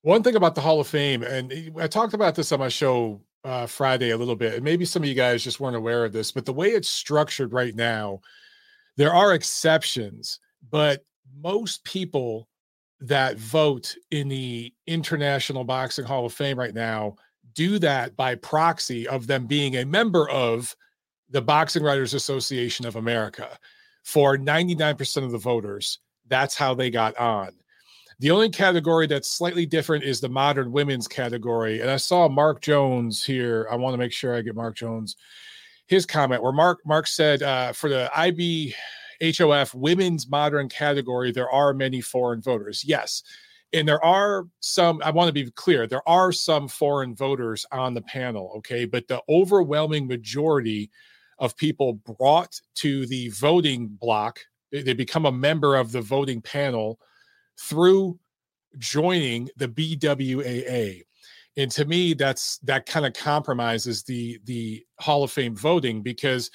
one thing about the Hall of Fame, and I talked about this on my show uh, Friday a little bit, and maybe some of you guys just weren't aware of this, but the way it's structured right now, there are exceptions, but most people that vote in the International Boxing Hall of Fame right now do that by proxy of them being a member of the Boxing Writers Association of America. For 99% of the voters, that's how they got on. The only category that's slightly different is the modern women's category. And I saw Mark Jones here. I want to make sure I get Mark Jones his comment where Mark Mark said uh, for the IBHOF women's modern category, there are many foreign voters. Yes. And there are some, I want to be clear, there are some foreign voters on the panel, okay? But the overwhelming majority of people brought to the voting block, they, they become a member of the voting panel through joining the BWAA. And to me, that's that kind of compromises the the Hall of Fame voting because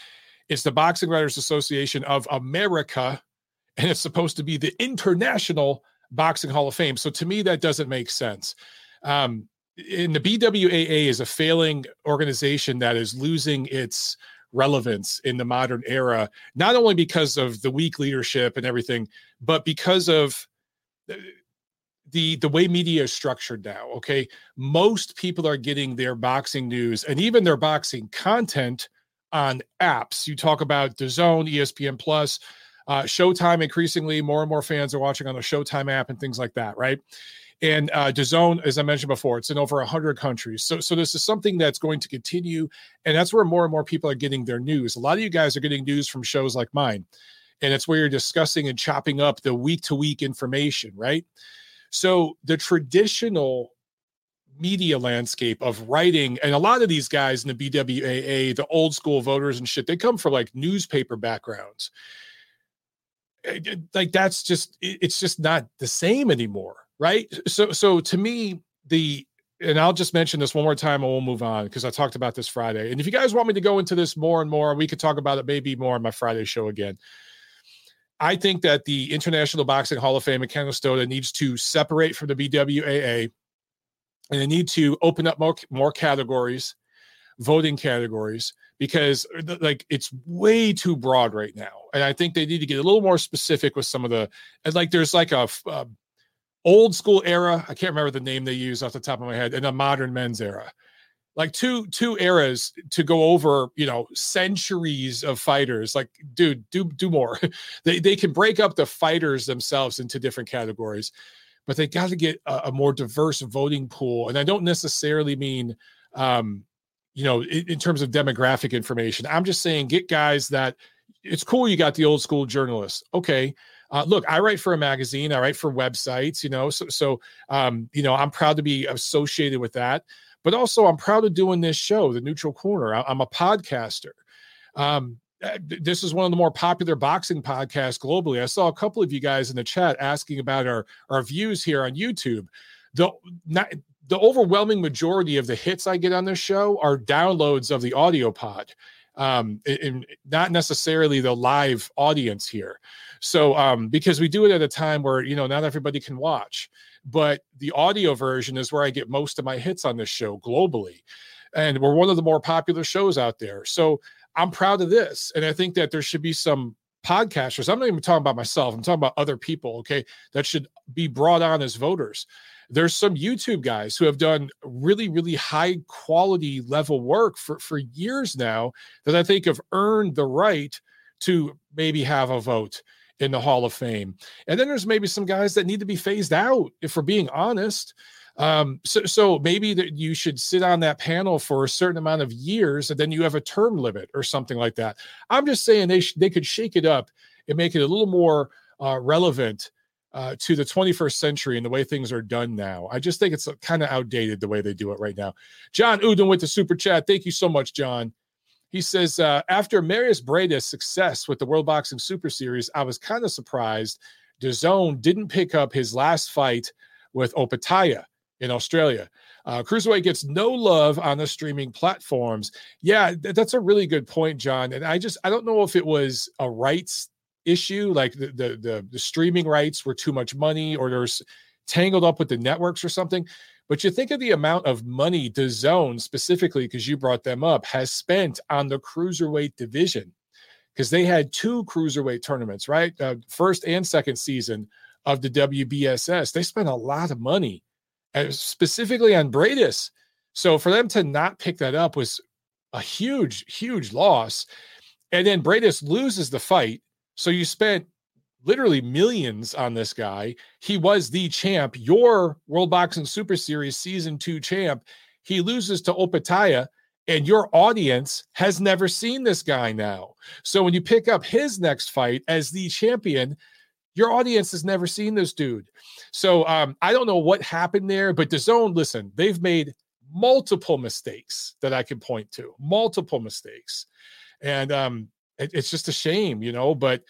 it's the Boxing Writers Association of America, and it's supposed to be the International Boxing Hall of Fame. So to me, that doesn't make sense. Um, and the BWAA is a failing organization that is losing its relevance in the modern era, not only because of the weak leadership and everything, but because of the the way media is structured now okay most people are getting their boxing news and even their boxing content on apps you talk about DAZN espn plus uh, showtime increasingly more and more fans are watching on the showtime app and things like that right and uh, DAZN, as I mentioned before, it's in over 100 countries. So, so this is something that's going to continue. And that's where more and more people are getting their news. A lot of you guys are getting news from shows like mine and it's where you're discussing and chopping up the week to week information, right? So the traditional media landscape of writing and a lot of these guys in the BWAA, the old school voters and shit, they come from like newspaper backgrounds. Eh, eh, like that's just it's just not the same anymore, right? So so to me the and I'll just mention this one more time and we'll move on because I talked about this Friday. And if you guys want me to go into this more and more, we could talk about it maybe more on my Friday show again. I think that the International Boxing Hall of Fame in Canastota needs to separate from the BWAA and they need to open up more, more categories, voting categories, because uh, like it's way too broad right now. And I think they need to get a little more specific with some of the, and like there's like a, a old school era. I can't remember the name they use off the top of my head, and a modern men's era like two two eras to go over you know centuries of fighters like dude do do more they they can break up the fighters themselves into different categories but they got to get a, a, more diverse voting pool and i don't necessarily mean um you know in, in terms of demographic information i'm just saying get guys that it's cool you got the old school journalists okay uh, look, I write for a magazine. I write for websites. You know, so so um, you know, I'm proud to be associated with that but also I'm proud of doing this show, The Neutral Corner. I, am a podcaster. Um, uh, this is one of the more popular boxing podcasts globally. I saw a couple of you guys in the chat asking about our our views here on YouTube. The not, the overwhelming majority of the hits I get on this show are downloads of the audio pod, um, and not necessarily the live audience here. So, um, because we do it at a time where you know not everybody can watch but the audio version is where I get most of my hits on this show globally. And we're one of the more popular shows out there. So I'm proud of this. And I think that there should be some podcasters. I'm not even talking about myself, I'm talking about other people, okay, that should be brought on as voters. There's some YouTube guys who have done really, really high quality level work for, for years now that I think have earned the right to maybe have a vote in the Hall of Fame. And then there's maybe some guys that need to be phased out, if we're being honest. Um, so, so maybe that you should sit on that panel for a certain amount of years, and then you have a term limit or something like that. I'm just saying they sh- they could shake it up and make it a little more uh, relevant uh, to the 21st century and the way things are done now. I just think it's kind of outdated the way they do it right now. John Uden with the super chat. Thank you so much, John. He says, uh, after Mairis Briedis's success with the World Boxing Super Series, I was kind of surprised DAZN didn't pick up his last fight with Opetaia in Australia. Uh, Cruiserweight gets no love on the streaming platforms. Yeah, th- that's a really good point, John. And I just, I don't know if it was a rights issue, like the, the the the streaming rights were too much money, or there's tangled up with the networks or something. But you think of the amount of money DAZN specifically, because you brought them up, has spent on the cruiserweight division, because they had two cruiserweight tournaments, right? Uh, first and second season of the WBSS. They spent a lot of money, uh, specifically on Briedis. So for them to not pick that up was a huge, huge loss. And then Briedis loses the fight. So you spent literally millions on this guy. He was the champ, your World Boxing Super Series season two champ. He loses to Opetaia, and your audience has never seen this guy now. So when you pick up his next fight as the champion, your audience has never seen this dude. So um, I don't know what happened there, but DAZN, listen, they've made multiple mistakes that I can point to, multiple mistakes. And um, it, it's just a shame, you know, but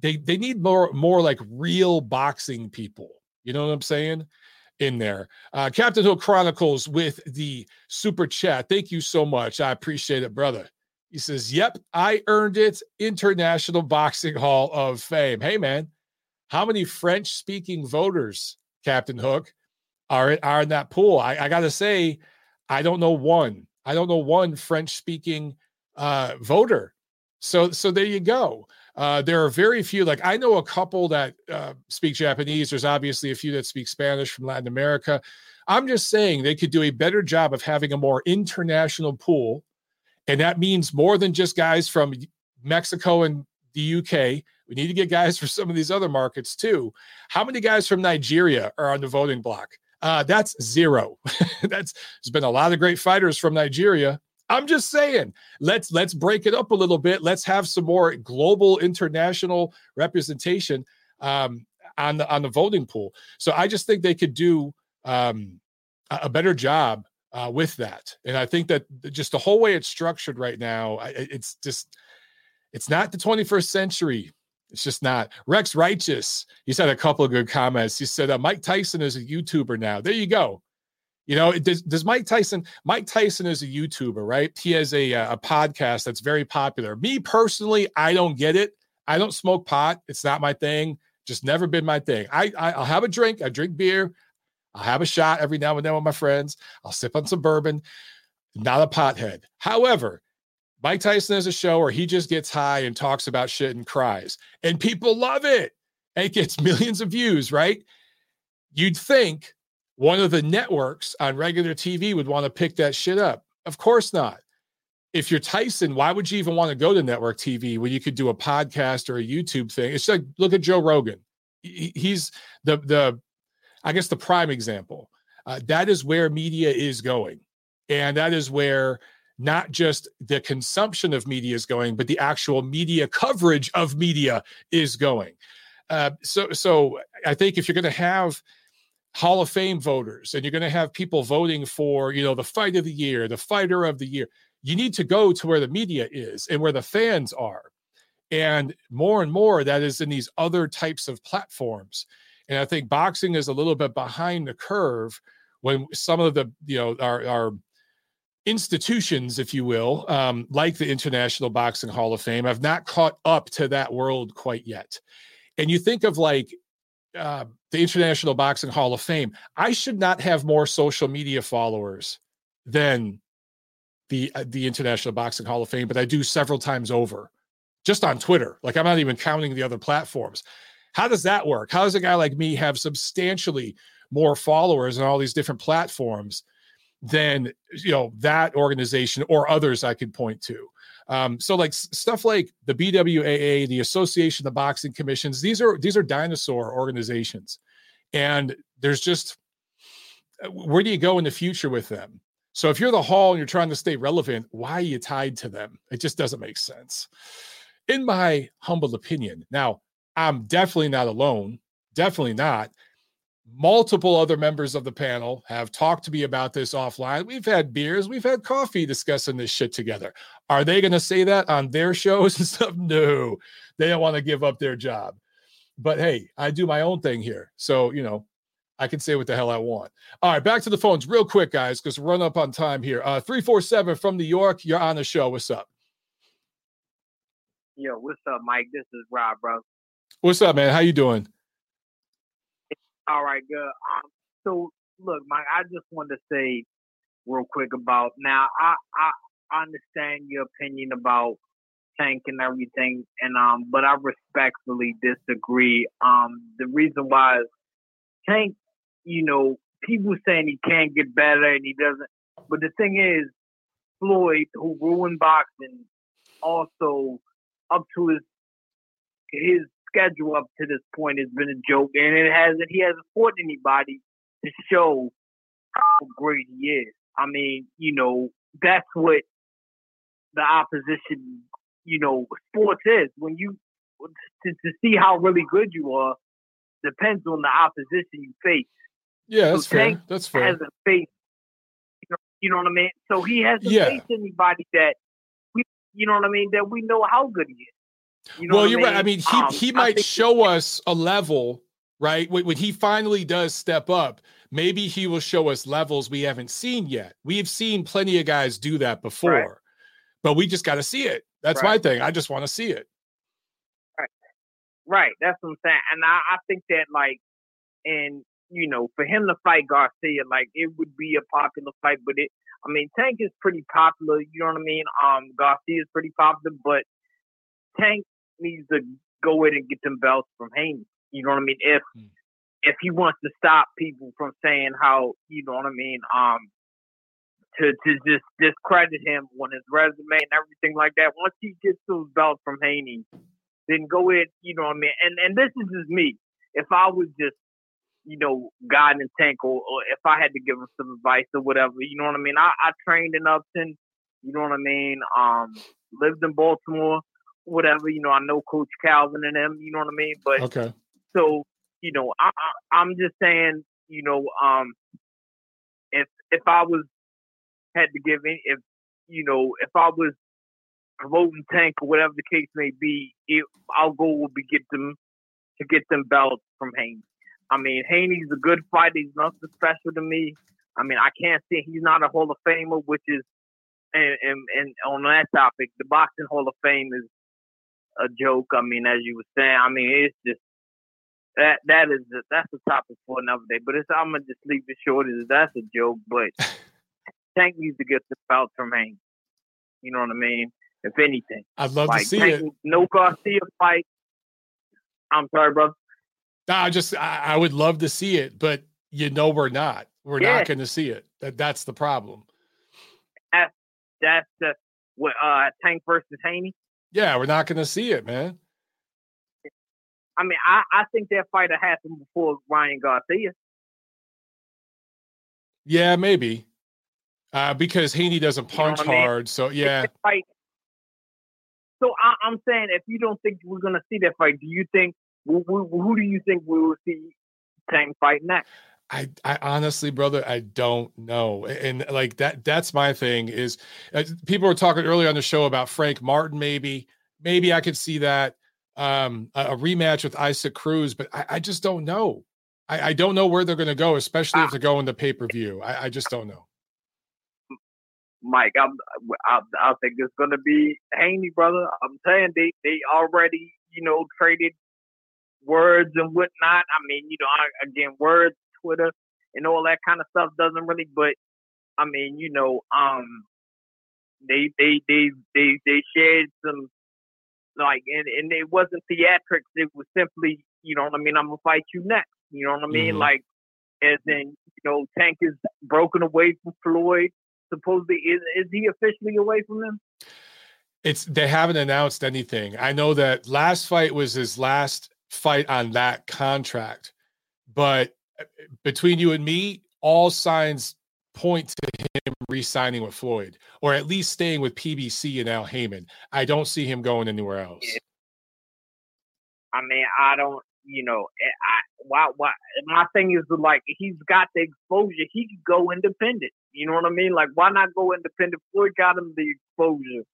they they need more more like real boxing people. You know what I'm saying? In there, uh, Captain Hook Chronicles with the super chat. Thank you so much. I appreciate it, brother. He says, "Yep, I earned it. International Boxing Hall of Fame." Hey, man, how many French-speaking voters, Captain Hook, are are in that pool? I, I got to say, I don't know one. I don't know one French-speaking uh, voter. So so there you go. Uh, there are very few, like I know a couple that uh, speak Japanese. There's obviously a few that speak Spanish from Latin America. I'm just saying they could do a better job of having a more international pool. And that means more than just guys from Mexico and the UK. We need to get guys from some of these other markets too. How many guys from Nigeria are on the voting block? Uh, that's zero. that's there's been a lot of great fighters from Nigeria, I'm just saying, let's let's break it up a little bit. Let's have some more global, international representation um, on the on the voting pool. So I just think they could do um, a better job uh, with that. And I think that just the whole way it's structured right now, it's just it's not the 21st century. It's just not. Rex Righteous, he's had a couple of good comments. He said, uh, Mike Tyson is a YouTuber now. There you go. You know, does, does Mike Tyson? Mike Tyson is a YouTuber, right? He has a a podcast that's very popular. Me personally, I don't get it. I don't smoke pot. It's not my thing. Just never been my thing. I, I I'll have a drink. I drink beer. I'll have a shot every now and then with my friends. I'll sip on some bourbon. Not a pothead. However, Mike Tyson has a show where he just gets high and talks about shit and cries, and people love it. And it gets millions of views, right? You'd think one of the networks on regular TV would want to pick that shit up. Of course not. If you're Tyson, why would you even want to go to network TV when you could do a podcast or a YouTube thing? It's like look at Joe Rogan. He's the the I guess the prime example. Uh, that is where media is going, and that is where not just the consumption of media is going, but the actual media coverage of media is going. Uh, so, so I think if you're going to have Hall of Fame voters and you're going to have people voting for, you know, the fight of the year, the fighter of the year. You need to go to where the media is and where the fans are. And more and more that is in these other types of platforms. And I think boxing is a little bit behind the curve when some of the, you know, our, our institutions, if you will, um, like the International Boxing Hall of Fame, have not caught up to that world quite yet. And you think of like uh, the International Boxing Hall of Fame. I should not have more social media followers than the uh, the International Boxing Hall of Fame, but I do several times over, just on Twitter. Like I'm not even counting the other platforms. How does that work? How does a guy like me have substantially more followers on all these different platforms than you know that organization or others I could point to? Um, so like stuff like the BWAA, the Association of Boxing Commissions, these are these are dinosaur organizations, and there's just uh, where do you go in the future with them? So if you're the hall and you're trying to stay relevant, why are you tied to them? It just doesn't make sense, in my humble opinion. Now I'm definitely not alone, definitely not multiple other members of the panel have talked to me about this offline. We've had beers, we've had coffee discussing this shit together. Are they going to say that on their shows and stuff? No, they don't want to give up their job. But hey, I do my own thing here. So, you know, I can say what the hell I want. All right, back to the phones real quick, guys, because run up on time here. Uh 347 from New York, you're on the show. What's up? Yo, what's up, Mike? This is Rob, bro. What's up, man? How you doing? All right, good. Um, so, look, Mike, I just wanted to say real quick about now. I I understand your opinion about Tank and everything, and um, but I respectfully disagree. Um, the reason why is Tank, you know, people saying he can't get better and he doesn't, but the thing is, Floyd, who ruined boxing, also up to his his schedule up to this point has been a joke, and it hasn't. He hasn't fought anybody to show how great he is. I mean, you know, that's what the opposition, you know, sports is. When you to, to see how really good you are depends on the opposition you face. Yeah, that's so fair. That's fair. Hasn't faced, you know, you know what I mean. So he hasn't yeah. faced anybody that we, you know what I mean, that we know how good he is. You know well, you're I mean? right. I mean, he um, he might show us a level, right? When, when he finally does step up, maybe he will show us levels we haven't seen yet. We've seen plenty of guys do that before, right. but we just got to see it. That's right. my thing. I just want to see it. Right. Right. That's what I'm saying. And I, I think that like, and you know, for him to fight Garcia, like it would be a popular fight, but it, I mean, Tank is pretty popular. You know what I mean? Um, Garcia is pretty popular, but Tank needs to go in and get them belts from Haney. You know what I mean? If mm. if he wants to stop people from saying how, you know what I mean, um, to to just discredit him on his resume and everything like that. Once he gets those belts from Haney, then go in. You know what I mean? And and this is just me. If I was just you know, God guiding Tank or, or if I had to give him some advice or whatever, you know what I mean? I, I trained in Upton, you know what I mean? Um, lived in Baltimore, whatever, you know, I know Coach Calvin and them, you know what I mean? But okay. So, you know, I, I I'm just saying, you know, um if if I was had to give any if you know, if I was promoting Tank or whatever the case may be, it, our goal would be get them to get them belts from Haney. I mean, Haney's a good fighter. He's nothing special to me. I mean, I can't say he's not a Hall of Famer, which is, and, and, and on that topic, the boxing Hall of Fame is a joke. I mean, as you were saying, I mean, it's just that that is that's a topic for another day. But it's I'm gonna just leave it short. Is that's a joke, but Tank needs to get the belt from Hank. You know what I mean? If anything, I'd love like, to see Tank, it. No Garcia fight. I'm sorry, brother. No, I just I, I, would love to see it, but you know we're not. We're yeah. not going to see it. That that's the problem. That's that's the what uh Tank versus Haney. Yeah, we're not going to see it, man. I mean, I, I think that fight happened before Ryan Garcia. Yeah, maybe. Uh, because Haney doesn't punch you know hard, I mean? so yeah. Fight. So I, am saying, if you don't think we're gonna see that fight, do you think who, who, who do you think we will see Tank fight next? I, I honestly, brother, I don't know. And like that, that's my thing is uh, people were talking earlier on the show about Frank Martin. Maybe, maybe I could see that um, a, a rematch with Isaac Cruz, but I, I just don't know. I, I, don't know where they're going to go, especially if ah. they're going to pay per view. I, I, just don't know. Mike, I'm, I, I think it's going to be Haney, brother. I'm saying they they already, you know, traded words and whatnot. I mean, you know, I, again, words, Twitter, and all that kind of stuff doesn't really. But I mean, you know, um, they they they they they shared some like, and and it wasn't theatrics. It was simply, you know what I mean. I'm gonna fight you next. You know what I mean? Mm-hmm. Like, as in, you know, Tank is broken away from Floyd. Supposedly, is is he officially away from them? It's they haven't announced anything. I know that last fight was his last fight on that contract. But between you and me, all signs point to him re-signing with Floyd, or at least staying with PBC and Al Haymon. I don't see him going anywhere else. I mean, I don't. You know, eh, I why why my thing is like he's got the exposure. He could go independent. You know what I mean? Like why not go independent? Floyd got him the exposure.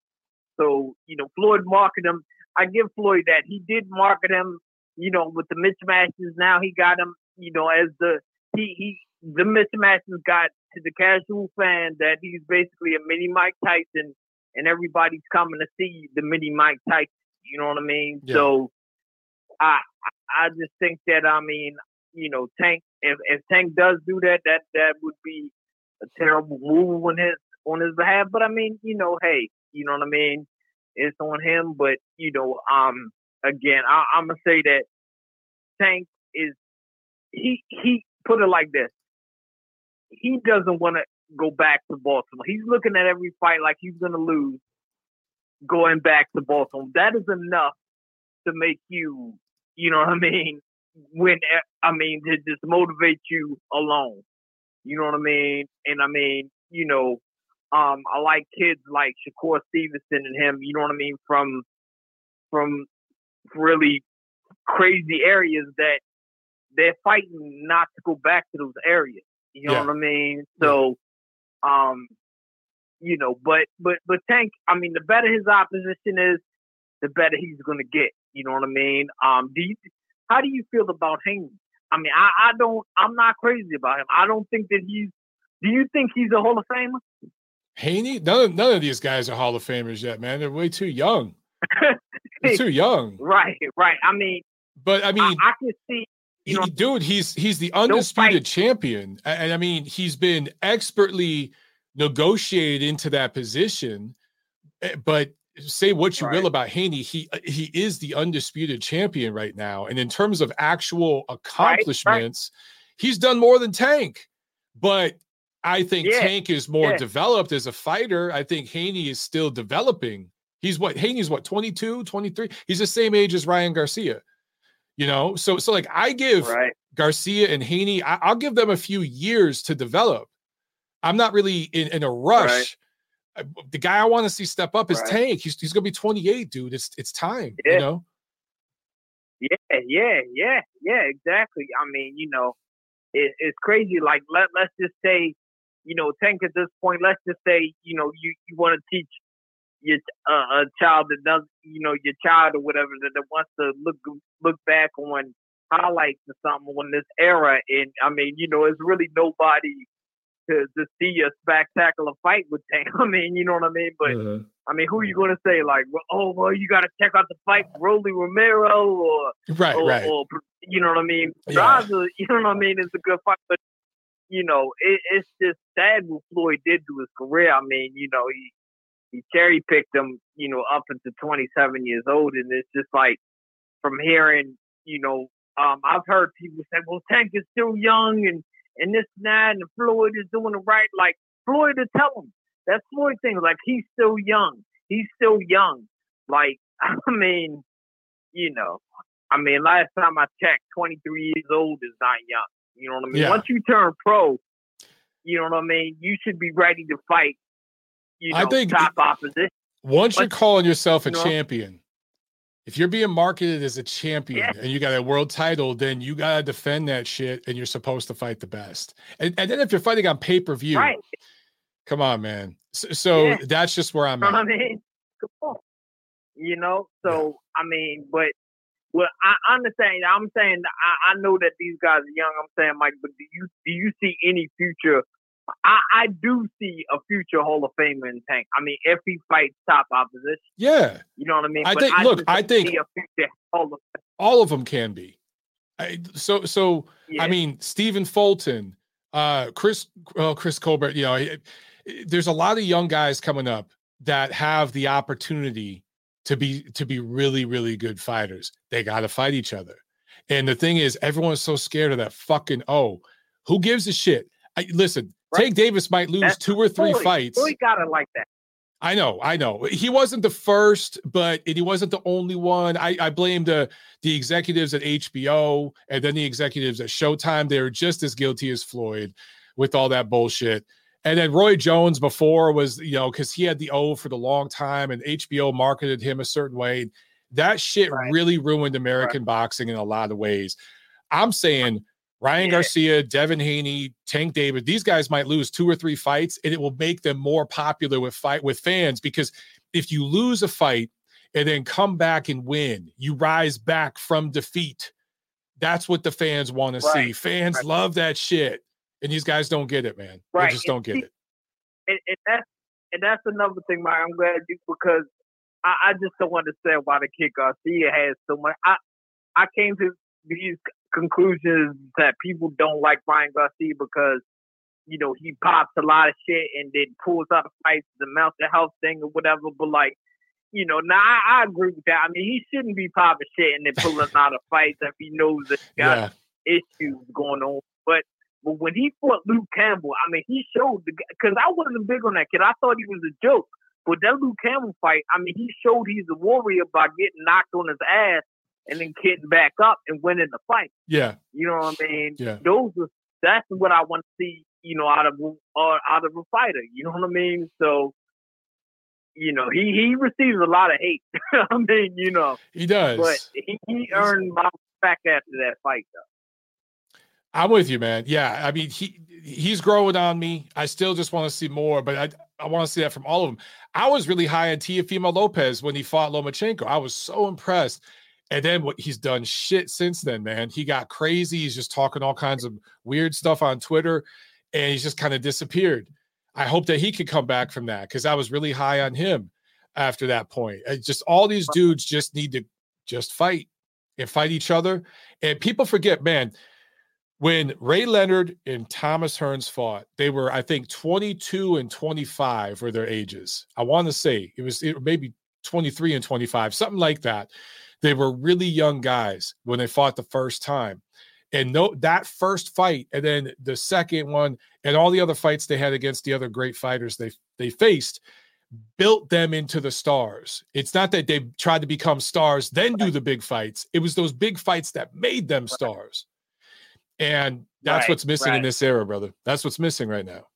So, you know, Floyd marketed him. I give Floyd that. He did market him you know, with the mismatches now, he got him, you know, as the he he the mismatches got to the casual fan that he's basically a mini Mike Tyson, and everybody's coming to see the mini Mike Tyson. You know what I mean? Yeah. So I I just think that I mean, you know, Tank if if Tank does do that, that that would be a terrible move on his on his behalf. But I mean, you know, hey, you know what I mean? It's on him. But you know, um, again, I, I'm gonna say that Tank is he he put it like this. He doesn't want to go back to Baltimore. He's looking at every fight like he's gonna lose. Going back to Baltimore, that is enough to make you, you know what I mean? When I mean to just motivate you alone. You know what I mean? And I mean, you know, um, I like kids like Shakur Stevenson and him. You know what I mean? From from really crazy areas that they're fighting not to go back to those areas. You know Yeah. what I mean? So, um, you know, but but but Tank, I mean, the better his opposition is, the better he's gonna get. You know what I mean? Um, do you how do you feel about Haney? I mean, I, I don't I'm not crazy about him. I don't think that he's do you think he's a Hall of Famer? Haney, none of, none of these guys are Hall of Famers yet, man. They're way too young. They're too young. Right, right. I mean, But I I, mean, I can see he, dude, he's he's the undisputed champion, and, I mean, he's been expertly negotiated into that position. Eh, But say what you will about Haney, he uh, he is the undisputed champion right now, and in terms of actual accomplishments, he's done more than Tank. But I think Yeah, Tank is more yeah. developed as a fighter. I think Haney is still developing. He's what Haney's what 22, 23. He's the same age as Ryan Garcia. You know, so so like I give right. Garcia and Haney, I, I'll give them a few years to develop. I'm not really in, in a rush. I- The guy I want to see step up is Right. Tank. He's, he's gonna be 28, dude. It's it's time. Yeah. You know, Yeah, yeah, yeah, yeah, exactly. I mean, you know, it, it's crazy. Like, let let's just say, you know, Tank at this point, let's just say, you know, you you want to teach your uh, a child that does, you know, your child or whatever that, that wants to look look back on highlights or something on this era, and I mean, you know, it's really nobody to to see a spectacular fight with Tank. I mean, you know what I mean? But Uh-huh. I mean, who are you going to say? Like, oh, well, you got to check out the fight, Rolly Romero, or right, or, right. or you know what I mean. Yeah. You know what I mean, it's a good fight, but you know, it, it's just sad what Floyd did to his career. I mean, you know, he he cherry picked him, you know, up until 27 years old, and it's just like from hearing, you know, um, I've heard people say, well, Tank is still young, and and this and that, and Floyd is doing it right. Like Floyd to tell him that Floyd thing, like he's still young, he's still young. Like I mean, you know, I mean, last time I checked, 23 years old is not young. You know what I mean? Yeah. Once you turn pro, you know what I mean. You should be ready to fight. You know, I think- top opposition. Once you're calling yourself a you know- champion, if you're being marketed as a champion Yeah. and you got a world title, then you gotta defend that shit, and you're supposed to fight the best. And, and then if you're fighting on pay per view, Right. come on, man. So, so Yeah. that's just where I'm at. I mean? You know, so I mean, but well, I understand. I'm saying I, I know that these guys are young. I'm saying, Mike, but do you do you see any future? I, I do see a future Hall of Famer in Tank. I mean, if he fights top opposition, Yeah, you know what I mean. I But think- look, I think- see a future Hall of all of them can be. I, so so yeah. I mean, Stephen Fulton, uh, Chris, well, Chris Colbert. You know, it- there's a lot of young guys coming up that have the opportunity to be to be really really good fighters. They got to fight each other. And the thing is, everyone's so scared of that fucking oh. Who gives a shit? I, listen, Right. Tank Davis might lose That's two or three Floyd. fights. Floyd got it like that. I know, I know. He wasn't the first, but he wasn't the only one. I, I blame the the executives at HBO and then the executives at Showtime. They were just as guilty as Floyd with all that bullshit. And then Roy Jones before was, you know, because he had the O for the long time and HBO marketed him a certain way. That shit Right. really ruined American boxing in a lot of ways. I'm saying Ryan Yeah. Garcia, Devin Haney, Tank David, these guys might lose two or three fights, and it will make them more popular with fight with fans because if you lose a fight and then come back and win, you rise back from defeat. That's what the fans want to see. Fans right. love that shit. And these guys don't get it, man. Right. They just and don't get see- it. and, and that's and that's another thing, Mike. I'm glad you because I, I just don't understand why the kid Garcia has so much. I I came to these conclusions that people don't like Ryan Garcia because you know he pops a lot of shit and then pulls out fights, the mental health thing or whatever. But like, you know, now I, I agree with that. I mean, he shouldn't be popping shit and then pulling out of fights if he knows that he got yeah. issues going on. But but when he fought Luke Campbell, I mean, he showed the because I wasn't big on that kid. I thought he was a joke. But that Luke Campbell fight, I mean, he showed he's a warrior by getting knocked on his ass and then getting back up and winning the fight. Yeah, you know what I mean. Yeah, those are that's what I want to see. You know, out of uh, out of a fighter. You know what I mean. So, you know, he he receives a lot of hate. I mean, you know, he does, but he, he earned my respect after that fight, though. I'm with you, man. Yeah, I mean he he's growing on me. I still just want to see more, but I I want to see that from all of them. I was really high on Teofimo Lopez when he fought Lomachenko. I was so impressed. And then what he's done shit since then, man. He got crazy. He's just talking all kinds of weird stuff on Twitter, and he's just kind of disappeared. I hope that he could come back from that because I was really high on him after that point. It's just all these dudes just need to just fight and fight each other. And people forget, man when Ray Leonard and Thomas Hearns fought, they were, I think, 22 and 25 were their ages. I want to say it was it, maybe 23 and 25, something like that. They were really young guys when they fought the first time. And no, that first fight, and then the second one, and all the other fights they had against the other great fighters they they faced, built them into the stars. It's not that they tried to become stars, then do the big fights. It was those big fights that made them stars. And that's right, what's missing right. in this era, brother. That's what's missing right now.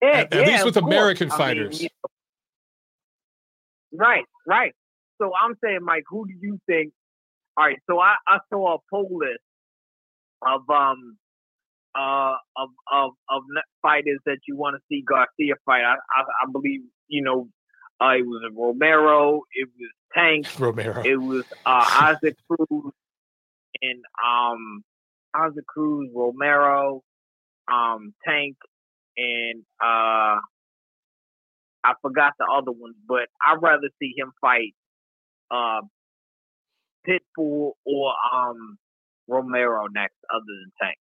Yeah, at, yeah, least with American course. fighters. I mean, right, right. So I'm saying, Mike, who do you think? All right, so I, I saw a poll list of um uh of of of fighters that you want to see Garcia fight. I, I, I believe you know uh, it was Romero, it was Tank, Romero, it was uh, Isaac Cruz, and um Isaac Cruz, Romero, um, Tank, and uh, I forgot the other ones, but I'd rather see him fight uh, Pitbull or um, Romero next, other than Tank.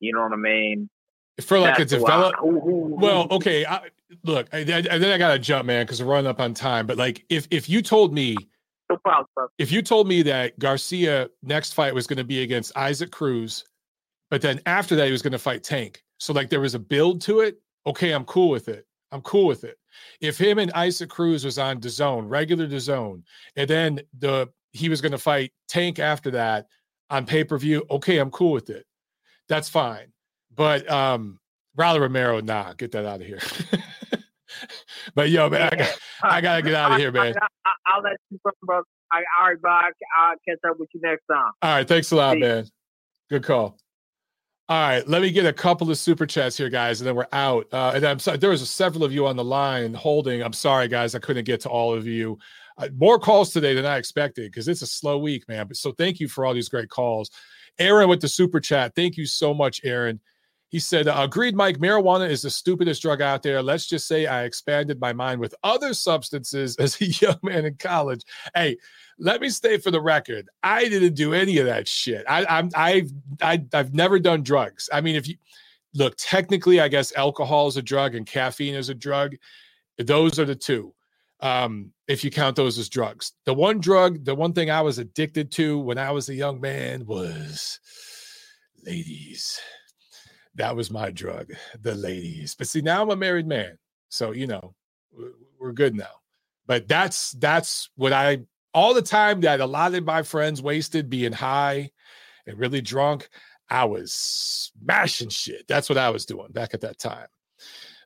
You know what I mean? For like That's a develop. well, okay. I, look, I, I, then I got to jump, man, because we're running up on time. But like, if if you told me no problem. If you told me that Garcia next fight was going to be against Isaac Cruz, but then after that he was going to fight Tank, so like there was a build to it. Okay, I'm cool with it. I'm cool with it. If him and Isaac Cruz was on DAZN, regular DAZN, and then the he was going to fight Tank after that on pay per view, okay, I'm cool with it. That's fine. But um, Rolly Romero, nah, get that out of here. but yo, man, I, got, I gotta get out of here, man. I, will let you go, bro. I, all right, bye. I'll catch up with you next time. All right, thanks a lot, Peace. man. Good call. All right, let me get a couple of super chats here, guys, and then we're out. Uh, and I'm sorry, there was several of you on the line holding. I'm sorry, guys, I couldn't get to all of you. Uh, more calls today than I expected because it's a slow week, man. But so thank you for all these great calls. Aaron with the super chat. Thank you so much, Aaron. He said, Agreed, Mike. Marijuana is the stupidest drug out there. Let's just say I expanded my mind with other substances as a young man in college. Hey, let me stay for the record. I didn't do any of that shit. I, I'm, I've, I, have i have never done drugs. I mean, if you look, technically, I guess alcohol is a drug and caffeine is a drug. Those are the two. Um, if you count those as drugs, the one drug, the one thing I was addicted to when I was a young man was ladies that was my drug, the ladies. But see, now I'm a married man, so you know we're good now. But that's that's what I all the time that a lot of my friends wasted being high and really drunk. I was smashing shit. That's what I was doing back at that time.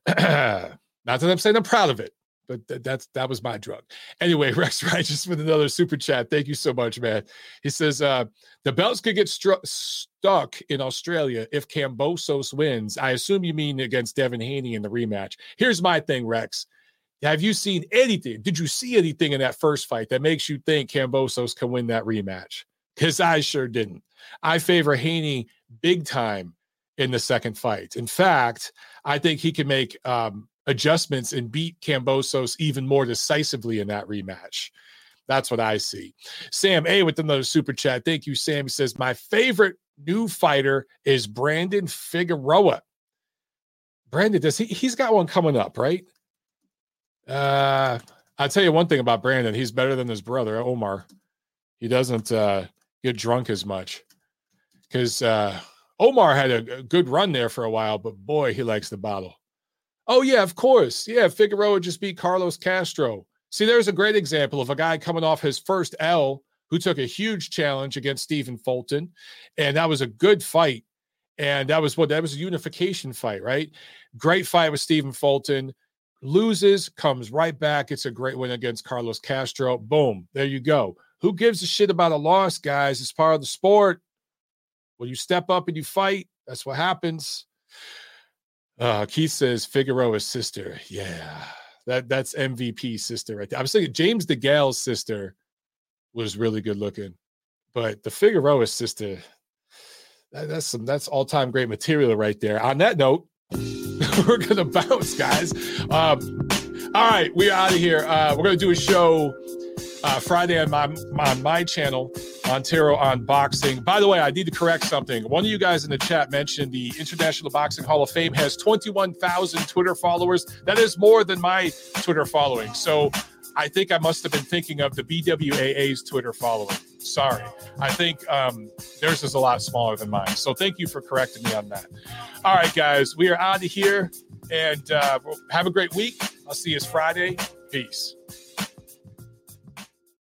Not that I'm saying I'm proud of it, but th- that's that was my drug. Anyway, Rex Righteous with another super chat. Thank you so much, man. He says uh, the belts could get stru- stuck in Australia if Kambosos wins. I assume you mean against Devin Haney in the rematch. Here's my thing, Rex. Have you seen anything? Did you see anything in that first fight that makes you think Kambosos can win that rematch? Because I sure didn't. I favor Haney big time in the second fight. In fact, I think he can make um, adjustments and beat Kambosos even more decisively in that rematch. That's what I see. Sam A with another super chat. Thank you, Sam. He says, My favorite new fighter is Brandon Figueroa. Brandon, does he he's got one coming up, right? Uh I'll tell you one thing about Brandon. He's better than his brother, Omar. He doesn't uh get drunk as much. Because uh Omar had a, a good run there for a while, but boy, he likes the bottle. Oh, yeah, of course. Yeah, Figueroa just beat Carlos Castro. See, there's a great example of a guy coming off his first L who took a huge challenge against Stephen Fulton. And that was a good fight. And that was what that was a unification fight, right? Great fight with Stephen Fulton. Loses, comes right back. It's a great win against Carlos Castro. Boom. There you go. Who gives a shit about a loss, guys? It's part of the sport. When you step up and you fight, that's what happens. Uh, Keith says Figueroa's sister. Yeah, that that's MVP sister right there. I was thinking James DeGale's sister was really good looking, but the Figueroa sister, that, that's some that's all time great material right there. On that note, we're gonna bounce, guys. Um, all right, we're out of here. Uh, we're gonna do a show uh, Friday on my on my channel, Montero on boxing. By the way, I need to correct something. One of you guys in the chat mentioned the International Boxing Hall of Fame has 21,000 Twitter followers. That is more than my Twitter following. So I think I must have been thinking of the BWAA's Twitter following. Sorry. I think um, theirs is a lot smaller than mine. So thank you for correcting me on that. All right, guys, we are out of here and uh, have a great week. I'll see you Friday. Peace.